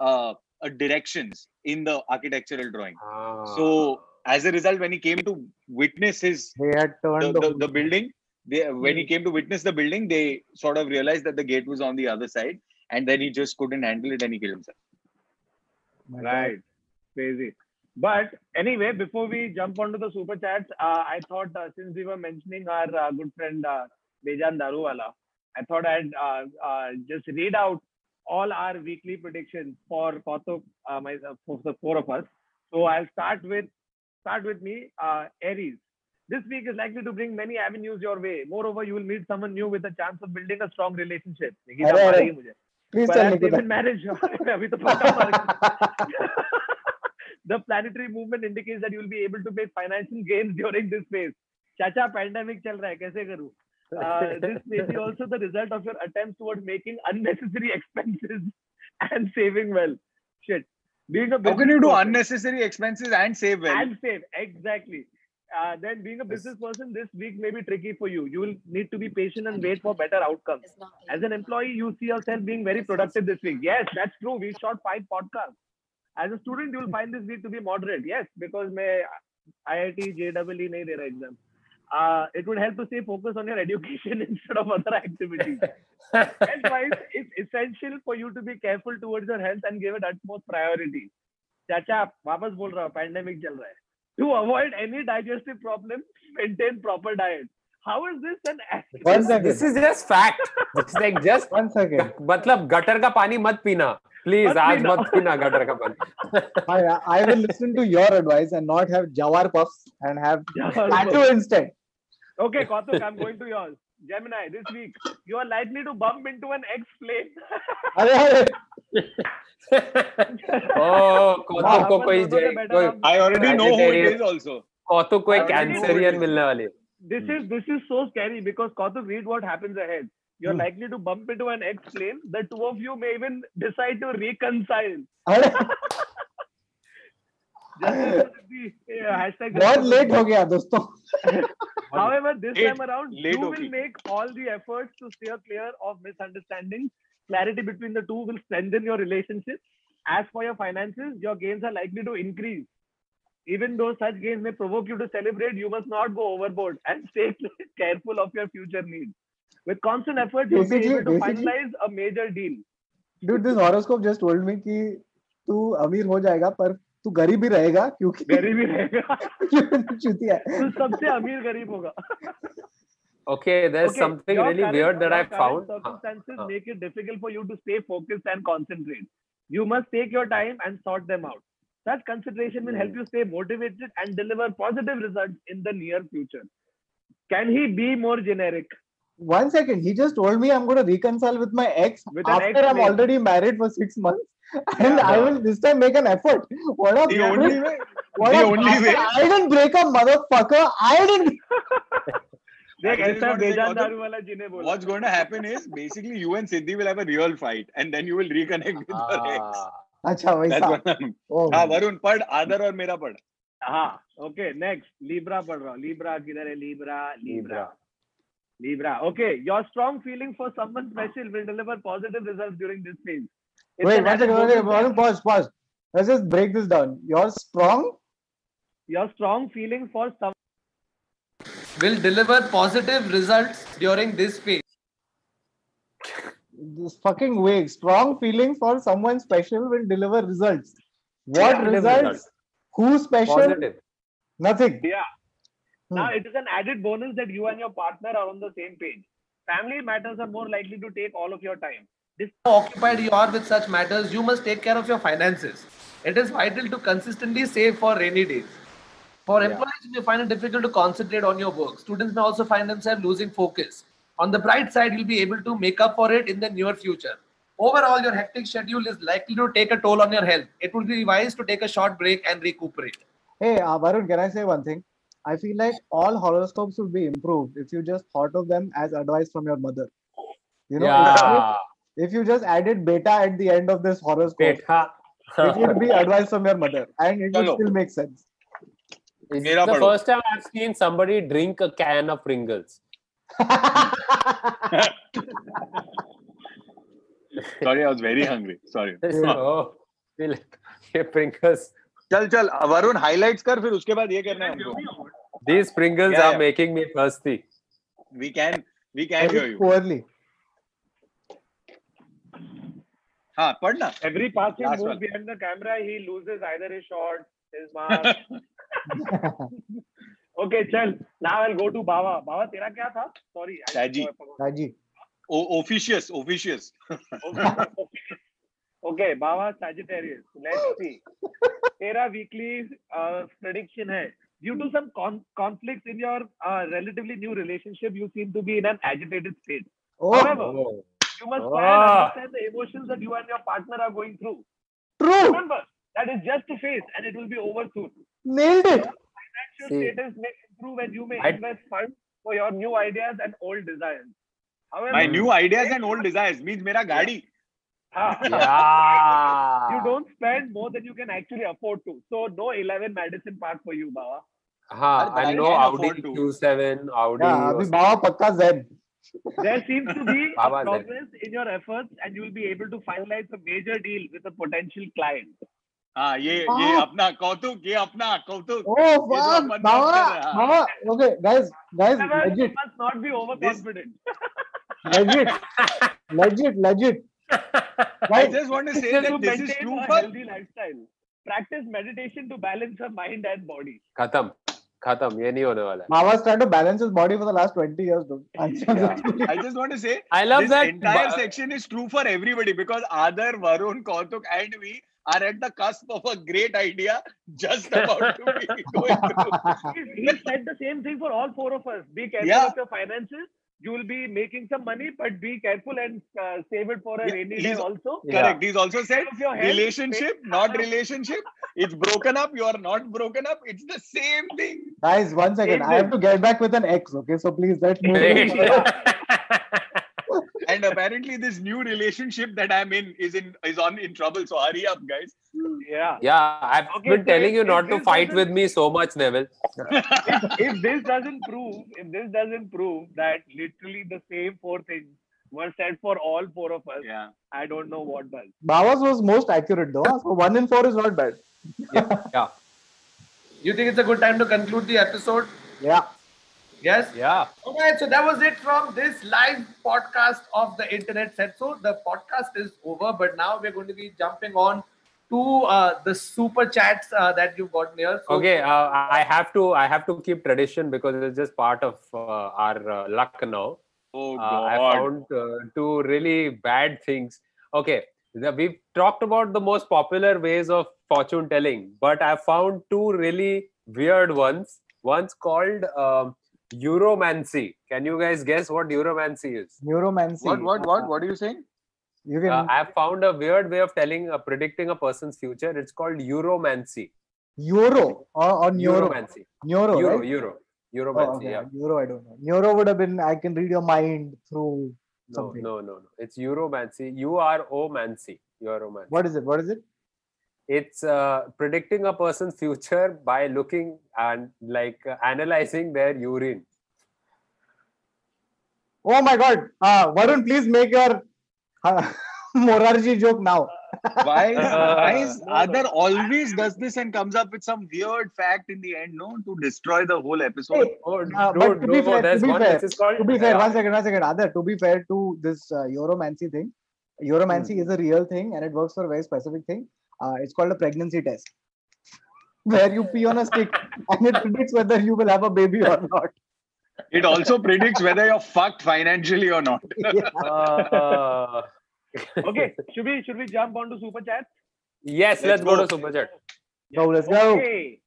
uh, uh, directions in the architectural drawing. Ah. So as a result, when he came to witness his They had turned the, the, the, building, they, when he came to witness the building, they sort of realized that the gate was on the other side, and then he just couldn't handle it and he killed himself. My God. Right. Crazy. But anyway, before we jump onto the super chats, uh, I thought uh, since we were mentioning our uh, good friend uh, Bejan Daruwalla, I thought I'd uh, uh, just read out all our weekly predictions for Kautuk, uh, my, uh, for the four of us. So I'll start with start with me, uh, Aries. This week is likely to bring many avenues your way. Moreover, you will meet someone new with a chance of building a strong relationship. Nikita अरे, अरे. मारेगी मुझे. Please tell Perhaps Nikita. even marriage. अभी तो पक्का मारेगी. the planetary movement indicates that you will be able to make financial gains during this phase. चाचा pandemic चल रहा है कैसे करूं? Uh, this may be also the result of your attempts towards making unnecessary expenses and saving well. Shit. being a how can you do person, unnecessary expenses and save well and save exactly uh, then being a business person this week may be tricky for you you will need to be patient and wait for better outcomes as an employee you see yourself being very productive this week yes that's true we shot five podcasts as a student you will find this week to be moderate yes because may iit jwe nahi exam Uh, it would help to stay focused on your education instead of other activities. Health-wise, it's essential for you to be careful towards your health and give it utmost priority. चाचा वापस बोल रहा हूँ pandemic चल रहा है. To avoid any digestive problems, maintain proper diet. How is this an One second. this is just fact. It's like just One second. मतलब gutter का पानी मत पीना प्लीज मत आज पीना। मत पीना गटर का पानी I, I will listen to your advice and not have Jawar puffs and have tattoo instead. Okay, Kautuk, I'm going to yours. Gemini, this week, you are likely to bump into an ex-plane. अरे अरे ओ कौतुक को कोई अपन दोनों ने कोई better off- I already know who it Vegetarian. is also. कौतुक को एक I already know कैंसरियन it. मिलने वाली है This is this is so scary because Kautuk, read what happens ahead. You're Hmm. likely to bump into an ex-plane. The two of you may even decide to reconcile. बहुत late हो गया दोस्तों However, this Late- time around, late you will make all the efforts to steer clear of misunderstandings. Clarity between the two will strengthen your relationship. As for your finances, your gains are likely to increase. Even though such gains may provoke you to celebrate, you must not go overboard and stay careful of your future needs. With constant effort, you'll be able to finalize a major deal. dude this horoscope just told me कि तू अमीर हो जाएगा पर तू गरीब ही रहेगा क्योंकि गरीबी रहेगा क्योंकि चूतिया तो सबसे अमीर गरीब होगा okay there's Okay, something really weird that i found Circumstances Uh, uh. make it difficult for you to stay focused and concentrate. You must take your time and sort them out. Such consideration will Hmm. help you stay motivated and deliver positive results in the near future. Can he be more generic? one second he just told me i'm going to reconcile with my ex With after ex-mate. already married for six months and Yeah. i will this time make an effort what a The only way, what the a only bastard. way. i didn't break up motherfucker i didn't देख That is ऐसा what they बेजान call दारू वाला जिन्हें बोला what's going to happen is basically you and Siddhi will have a real fight, and then you will reconnect with your ex. ah, अच्छा That's वैसा what I'm. oh हाँ वरुण पढ़ आदर और मेरा पढ़ हाँ ओके नेक्स्ट लीब्रा पढ़ रहा हूँ लीब्रा किधर है Libra Libra Libra. Libra. Okay, your strong feeling for someone special will deliver positive results during this phase. It's wait an one added one bonus second Varun, pause pause let's just break this down you're strong Your strong feeling for some will deliver positive results during this phase. this fucking way strong feeling for someone special will deliver results what Positive results results. who special positive nothing yeah. Hmm. Now it is an added bonus that you and your partner are on the same page. Family matters are more likely to take all of your time. This How occupied you are with such matters, you must take care of your finances. It is vital to consistently save for rainy days. For Yeah. employees, you may find it difficult to concentrate on your work. Students may also find themselves losing focus. On the bright side, you'll be able to make up for it in the near future. Overall, your hectic schedule is likely to take a toll on your health. It would be wise to take a short break and recuperate. Hey, uh, Varun, can I say one thing? I feel like all horoscopes would be improved if you just thought of them as advice from your mother. You know, yeah if, if you just added beta at the end of this horoscope, Beta. it would be advice from your mother and it would Chalo. still make sense. It's Mera the padho. first time I've seen somebody drink a can of Pringles. Sorry, I was very hungry. Sorry. oh, feel like ये Pringles. चल चल Varun highlights कर फिर उसके बाद ये करना है हमको These Pringles Yeah, are yeah. making me thirsty. we can we can hear Very you poorly. हाँ पढ़ ना Every passing move one. behind the camera, he loses either his shot, his mark. okay, chal. Now I'll go to Baba. Baba, तेरा क्या था? Sorry. Raji. O- officious officious Okay. Baba Sagittarius. Let's see. तेरा weekly uh, prediction है. Due to some con- conflicts in your uh, relatively new relationship, you seem to be in an agitated state. Oh, However, Oh. you must Ah. try and understand the emotions that you and your partner are going through. true. Remember, that is just a phase and it will be over soon. Nailed it. Financial See. status may improve and you may I- invest funds for your new ideas and old desires. However, my new ideas and old desires means मेरा गाड़ी Ah, Yeah. you don't spend more than you can actually afford to. So no 11 Madison Park for you, Baba. हाँ, I I know can Audi afford to. Q7, Audi. Yeah, or अभी बाबा पक्का zen. There seems to be a Baba said. progress in your efforts and you will be able to finalize a major deal with a potential client. हाँ ये ये Ah. अपना कौतुक ये अपना कौतुक Oh, ये जो fuck. अपन Baba, बात कर रहे हैं, Baba. Okay, guys, guys, However, you legit, must not be overconfident. legit, legit, legit. I Guys, just want to say to that this is maintain true a for healthy lifestyle. Practice meditation to balance your mind and body. खत्म खत्म ये नहीं होने वाला है Baba's trying to balance his body for the last 20 years, dude. I just want to say I love this that entire ba- section is true for everybody because Adar, Varun, Kautuk, and we are at the cusp of a great idea just about to be going through. He, he said the same thing for all four of us. Be careful Yeah. of your finances. You will be making some money, but be careful and uh, save it for a Yeah, rainy day he's- also. Yeah. Correct. He's also said health, relationship, not relationship. It's broken up. You are not broken up. It's the same thing. guys, one second. I have to get back with an ex, okay? So please, let's move Great. on. And apparently, this new relationship that I'm in is in is on in trouble. So hurry up, guys. Yeah. yeah, I've Okay, been so telling if- you not to fight with me so much, Neville. if this doesn't prove, if this doesn't prove that literally the same four things were said for all four of us, Yeah. I don't know what does. Baba's was most accurate, though. So one in four is not bad. yeah. Yeah, You think it's a good time to conclude the episode? Yeah. Yes? yeah. Alright, so that was it from this live podcast of the Internet Said So the podcast is over, but now we're going to be jumping on to uh, the super chats uh, that you've got here. So, Okay, uh, I have to I have to keep tradition because it's just part of uh, our uh, luck now. Oh uh, I found uh, two really bad things. Okay, we've talked about the most popular ways of fortune telling, but I found two really weird ones. One's called um, Uromancy. Can you guys guess what Uromancy is? Neuromancy. What? What? What? What are you saying? You can Uh, I have found a weird way of telling, uh, predicting a person's future. It's called Uromancy. Euro or, or Neuro. Uromancy. Neuro, Euro, right? Euro, Oh, Uromancy. okay. Yeah. Neuro, I don't know. Neuro would have been I can read your mind through No, something. no, no, no. It's Uromancy. U R O mancy. Uromancy. What is it? What is it? It's uh, predicting a person's future by looking and like uh, analyzing their urine Oh my god. Uh, Varun, please make your uh, Morarji joke now. Why? Uh, why is no, Aadar no. always does this and comes up with some weird fact in the end, no, to destroy the whole episode? Hey, oh Uh, dude, but to no, be fair- to be one fair- called to be fair, yeah. one second, one second. Other, to be fair to this uh, Uromancy thing, Uromancy is a real thing and it works for a very specific thing. Uh, it's called a pregnancy test, where you pee on a stick and it predicts whether you will have a baby or not. It also predicts whether you're fucked financially or not. Uh, Okay, should we should we jump on to super chat? yes Let's let's go go. to super chat So let's go. Okay.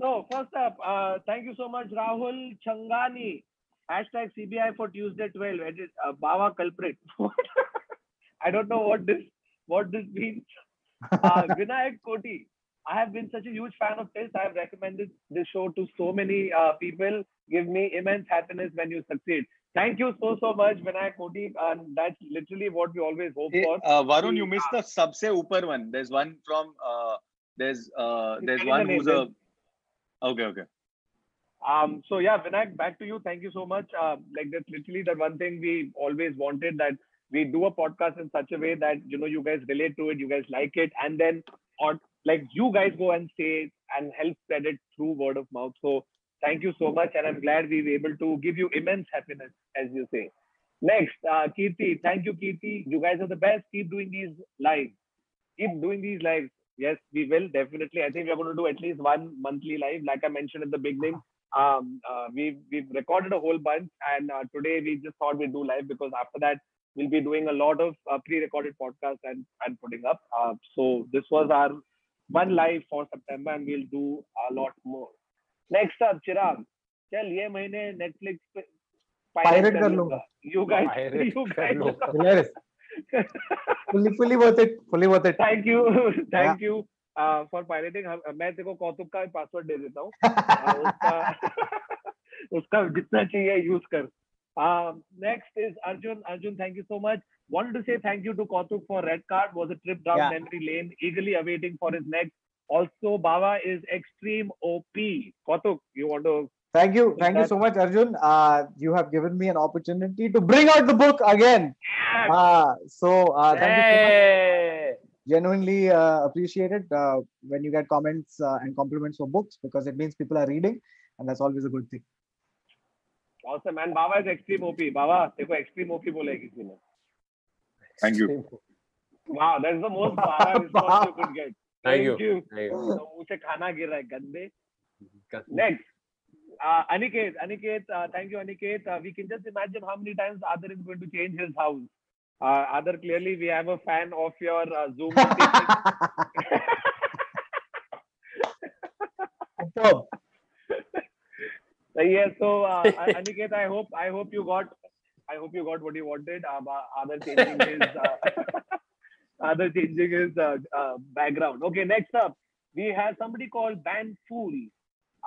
So first up, uh, thank you so much, Rahul Changani. Hashtag CBI for Tuesday 12. Edit, uh, Baba culprit. I don't know what this what this means. uh, Vinayak Koti. I have been such a huge fan of this. I have recommended this show to so many uh, people. Give me immense happiness when you succeed. Thank you so so much, Vinayak Koti. And that's literally what we always hope hey, for. Uh, Varun, you missed the subse upar one. There's one from uh, there's uh, there's one who's a okay okay. Um, so yeah, Vinayak, back to you. Thank you so much. Uh, like that's literally the one thing we always wanted that we do a podcast in such a way that you know you guys relate to it, you guys like it, and then or like you guys go and say and help spread it through word of mouth. So thank you so much, and I'm glad we were able to give you immense happiness, as you say. Next, uh, Kirti, thank you, Kirti. You guys are the best. Keep doing these lives. Keep doing these lives. Yes, we will definitely. I think we're going to do at least one monthly live, like I mentioned at the beginning. Um, uh, we've we've recorded a whole bunch, and uh, today we just thought we'd do live because after that we'll be doing a lot of uh, pre-recorded podcasts and and putting up. Uh, so this was our one live for September, and we'll do a lot more. Next up, Chirag. चल ये महीने Netflix पे Pirate कर लूँगा. You guys, Pirate you कर guys. लूँगा. Hilarious. fully, fully worth it. Fully worth it. Thank you thank you for piloting मैं तेरे को कौतुक का पासवर्ड दे देता हूँ uh, उसका उसका जितना चाहिए यूज़ कर Um, next is Arjun. Arjun, thank you so much. Wanted to say thank you to Kautuk for red card. Was a trip down yeah. memory lane, eagerly awaiting for his next. Also, Baba is extreme OP. Kautuk, you want to? Thank you, thank you so much, Arjun. Uh, you have given me an opportunity to bring out the book again. Yeah. Uh, so uh, thank hey. you so much. Genuinely uh, appreciate it uh, when you get comments uh, and compliments for books because it means people are reading, and that's always a good thing. Awesome man Baba is extreme OP Baba देखो extreme OP बोला है किसी ने Thank you. wow that's the most Baba response you could get Thank you. you Thank you. तो मुँह से खाना गिर रहा है गंदे Next, uh, Aniket, Aniket, uh, thank you, Aniket. Uh, we can just imagine how many times Adar is going to change his house. Uh, Adar, clearly we have a fan of your uh, Zoom. Superb. Yeah, so uh, Aniket, I hope I hope you got I hope you got what you wanted. Um, Aadar changing his uh, Aadar changing his uh, uh, background. Okay, next up we have somebody called Banful.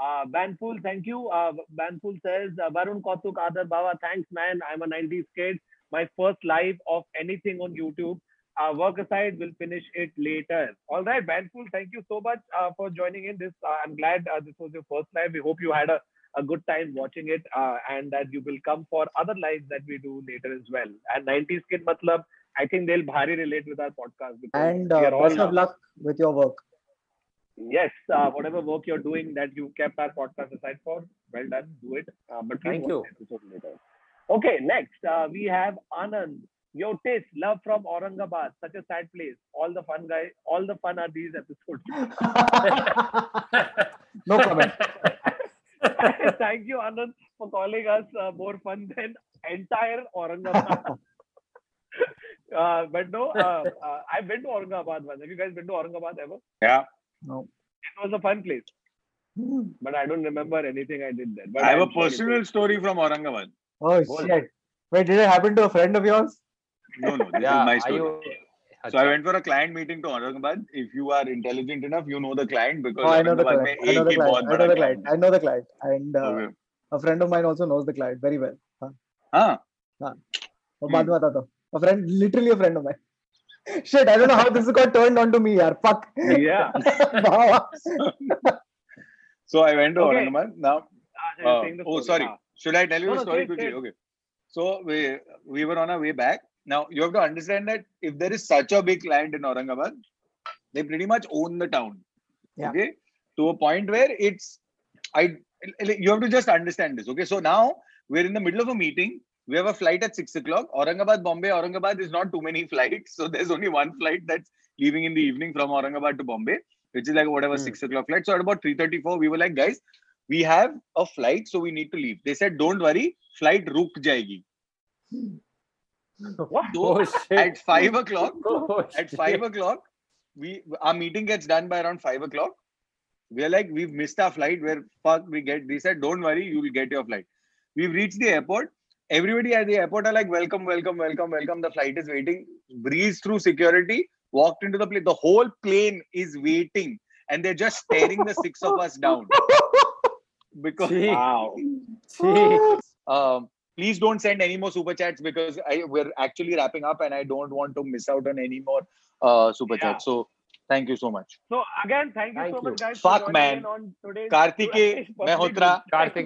Uh, Banfool, thank you. Uh, Banfool says, uh, Varun Kautuk, Aadar Baba, thanks, man. I'm a 90s kid. My first live of anything on YouTube. Uh, work aside, we'll finish it later. All right, Banful, thank you so much uh, for joining in this. Uh, I'm glad uh, this was your first live. We hope you had a, a good time watching it uh, and that you will come for other lives that we do later as well. And 90s kid, matlab, I think they'll bhari relate with our podcast because And we uh, are all best of luck with your work. yes, uh, whatever work you're doing that you kept our podcast aside for, well done, do it. Uh, but we'll Thank you. the episode later. Okay, next uh, we have Anand. Yo, taste love from Aurangabad, such a sad place. All the fun guys, all the fun are these episodes. no comment. Thank you, Anand, for calling us uh, more fun than entire Aurangabad. uh, but no, uh, uh, I've been to Aurangabad once. Have you guys been to Aurangabad ever? Yeah. No. It was a fun place, but I don't remember anything I did there. But I have a I'm sure personal story from Aurangabad. Oh Go shit! Wait, did it happen to a friend of yours? No, no, this Yeah, is my are story. you? So I went for a client meeting to Aurangabad. If you are intelligent enough, you know the client because Oh, I know the Aurangabad client. में I know एक the he client. बहुत I know बड़ा the client client. I know the client. And है। uh, Okay. a friend of mine also knows the client very well. हाँ, हाँ, और बाद में बताता हूँ. A friend, literally a friend of mine. Shit, I don't know how this got turned on to me, yaar. Fuck. Yeah. Wow. so I went to Okay. Aurangabad. Now, Ah, you're uh, saying the oh, story. sorry. Ah. Should I tell you No, the no, story say it, quickly? say it. Okay. So we we were on our way back. now you have to understand that if there is such a big client in Aurangabad, they pretty much own the town. Yeah. Okay. To a point where it's I you have to just understand this. Okay. So now we're in the middle of a meeting. We have a flight at six o'clock. Aurangabad, Bombay. Aurangabad is not too many flights. So there's only one flight that's leaving in the evening from Aurangabad to Bombay, which is like whatever Hmm. six o'clock flight. So at about 3:34, we were like, guys, we have a flight, so we need to leave. They said, don't worry, flight ruk jayegi. What? So Oh shit! at five o'clock, Oh, at five o'clock, we our meeting gets done by around five o'clock. We're like, we've missed our flight. Where fuck we get? They said, don't worry, you will get your flight. We've reached the airport. Everybody at the airport are like, welcome, welcome, welcome, welcome. The flight is waiting. Breeze through security, walked into the plane. The whole plane is waiting, and they're just staring the six of us down because Gee, Wow. gee. um, please don't send any more super chats because I we're actually wrapping up and I don't want to miss out on any more uh, super Yeah. chats. So Thank you so much. So again, thank you Thank so you. much, guys. Fuck, man. in On today's Kartike Public Mehrotra.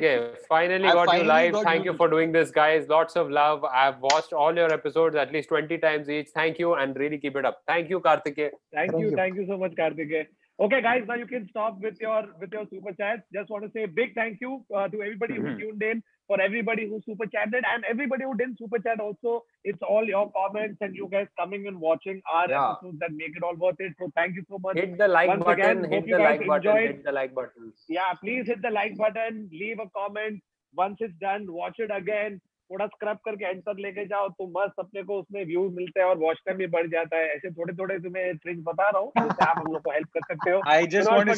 Room. Finally I got finally you live. got Thank you. you for doing this, guys. Lots of love. I've watched all your episodes at least 20 times each. Thank you and really keep it up. Thank you, Karthike. Thank Thank you, you. thank you so much, Karthike. Okay, guys, now you can stop with your with your super chats. Just want to say a big thank you uh, to everybody who Mhm. tuned in, for everybody who super chatted, and everybody who didn't super chat. Also, it's all your comments and you guys coming and watching our Yeah. episodes that make it all worth it. So thank you so much. Hit the like Once button. again, hit the like button. enjoyed. Hit the like button. Yeah, please hit the like button, leave a comment. Once it's done, watch it again. थोड़ा scrub करके end तक लेके जाओ तो मस्त अपने को उसमें व्यूज़ मिलते हैं और वॉच टाइम भी बढ़ जाता है ऐसे थोड़े थोड़े तुम्हें ट्रिक्स बता रहा हूँ जिससे आप हम लोग को हेल्प कर सकते हो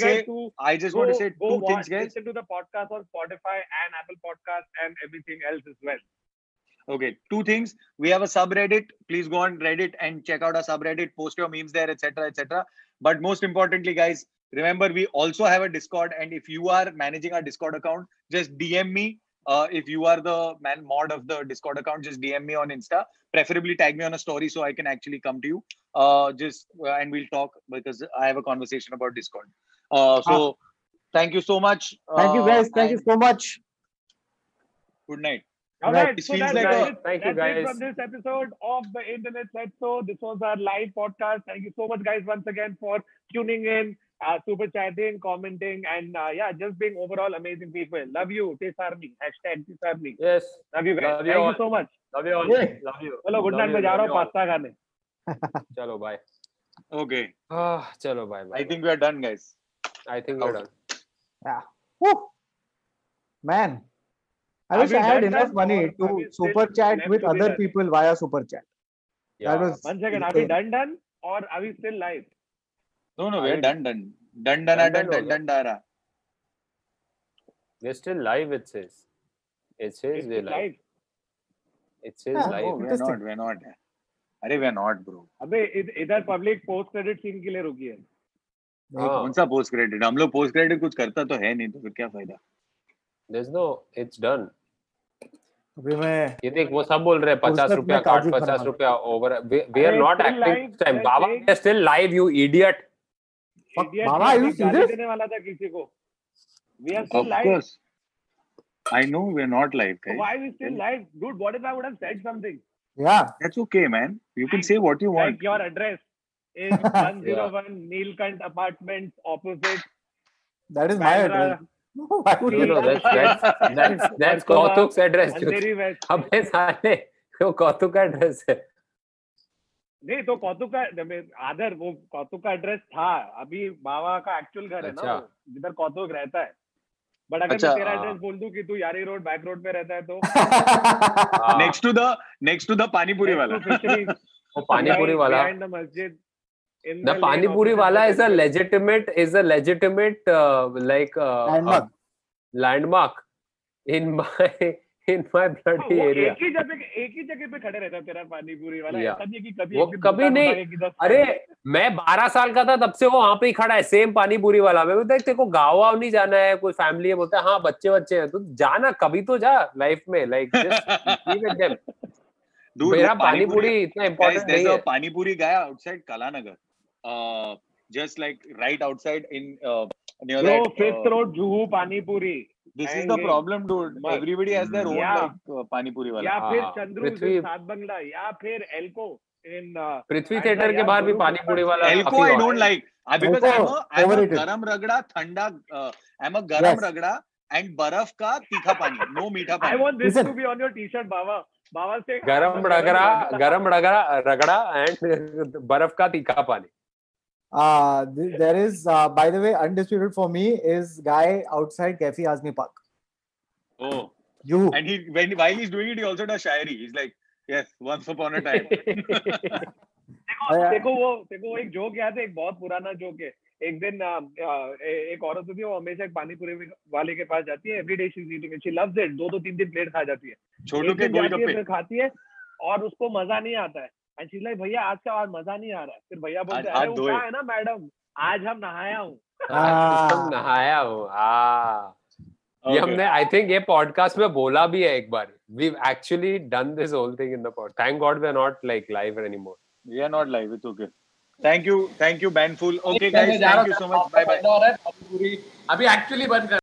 say, to I just go, want to say go two watch, things, guys. listen to the podcast on Spotify and Apple Podcast and everything else as well. Okay, two things. We have a subreddit. Please go on Reddit and check out our subreddit. Post your memes there, etc., etc. But most importantly, guys, remember we also have a Discord. And if you are managing our Discord account, just DM me. Uh, if you are the man mod of the Discord account, just DM me on Insta. Preferably tag me on a story so I can actually come to you. Uh, just uh, and we'll talk because I have a conversation about Discord. Uh, so thank you so much. Thank you Uh, guys. Thank you so much. Good night. All Right, right, so feels that's, like it. a- Thank you, that's it guys. from this episode of the Internet Said So. This was our live podcast. Thank you so much, guys, once again for tuning in, uh, super chatting, commenting, and uh, yeah, just being overall amazing people. Love you, Tesarni. Hashtag Tesarni. Yes. Love you guys. Love you Thank all. you so much. Love you all. Yeah. Love you. चलो good night मैं जा रहा हूँ. Pasta खाने चलो bye. Okay. Ah, चलो bye. bye I think we are done, guys. I think we're out. done. Woo. Man, I wish I had enough money to super chat with other people via super chat. Yeah. That was One second, are we done done or are we still live? No, no, we're done, done. Done, done, Done, done, done done. We're still live. It says. It says we're live. It says Yeah, live. No, we're not, we're not. अरे we're not, bro. अबे इध- इधर public post credit scene के लिए रुकी है हाँ. कौन सा पोस्ट क्रेडिट हम लोग पोस्ट क्रेडिट कुछ करता तो है नहीं तो फिर क्या फ़ायदा There's no. It's done. अभी मैं ये देख वो सब बोल रहे हैं पचास रुपया काट पचास। रुपया over we are not still active time Baba we still live you idiot Fuck, Idiot Baba, मैं are you अभी गाली serious? देने वाला था किसी को we are still Of live course. I know we're not live, So guys. why we still live dude what if I would have said something yeah. That's okay, man. You can say what you want. like your address is 101 Neelkant apartments opposite That is my Bandra address. Why would No, you no, that's that's that's that's Kautuk's address. Andheri west अबे साले वो कौतुक का address है नहीं तो कौतुक का आदर वो कौतुक का एड्रेस था अभी बाबा का एक्चुअल घर अच्छा। है ना जिधर कौतुक रहता है। बट अगर अच्छा, तेरा एड्रेस बोल दूँ कि तू यारी रोड बैक रोड पे रहता है तो? Next to the next to the panipuri वाला। वो पानीपुरी वाला। Behind the masjid the panipuri वाला is a legitimate is a legitimate like landmark in my in my bloody area एक ही जगह एक ही जगह पे खड़े रहता है तेरा पानी पूरी वाला। yeah. ऐसा नहीं कि कभी वो कभी नहीं। अरे मैं 12 साल का था तब से वो वहाँ पे ही खड़ा है सेम पानी पूरी वाला। मैं बोलता तेरे को गाँव वाव नहीं जाना है कोई फैमिली है? बोलता है हाँ बच्चे बच्चे हैं तो जाना कभी तो जा लाइफ में लाइक मेरा पानी पूरी इतना इम्पोर्टेंट नहीं है। पानी पूरी गया outside Kalanagar just like right outside in fifth road Juhu panipuri. This is the problem dude everybody has their own like pani वाला या फिर चंद्रू सात बंगला या फिर एल्को इन पृथ्वी थिएटर के बाहर भी पानी वाला Elco I don't like because I am garam ragda thanda I am a गरम रगड़ा एंड बर्फ़ का तीखा pani no meetha pani I want this to be on your t-shirt बाबा बाबा से गरम रगड़ा गरम रगड़ा रगड़ा एंड बर्फ़ का तीखा पानी Uh, th- there is, uh, by the way, undisputed for me is guy outside Cafe Azmi Park. Oh, You. and he when while he's doing it, he also does shairi. He's like, yes, once upon a time. देखो देखो वो देखो वो एक joke याद है एक बहुत पुराना जोक है एक दिन अ, अ, ए- एक औरत होती है वो हमेशा एक पानी पूरी वाले के पास जाती है every day she is eating she loves it दो दो तीन तीन प्लेट खा जाती है छोटू के दिन है गोलगप्पे खाती है और उसको मज़ा नहीं आता है एंड शी लाइक भैया आज का और मज़ा नहीं आ रहा। फिर भैया बोलते अरे वो है ना मैडम आज हम नहाया हूँ। तो नहाया हूँ हाँ। ये हमने आई थिंक ये पॉडकास्ट में बोला भी है एक बार। We actually done this whole thing in the pod thank God we are not like live anymore we are not live it's okay thank you thank you bandful okay guys thank you so much bye bye अभी actually बंद कर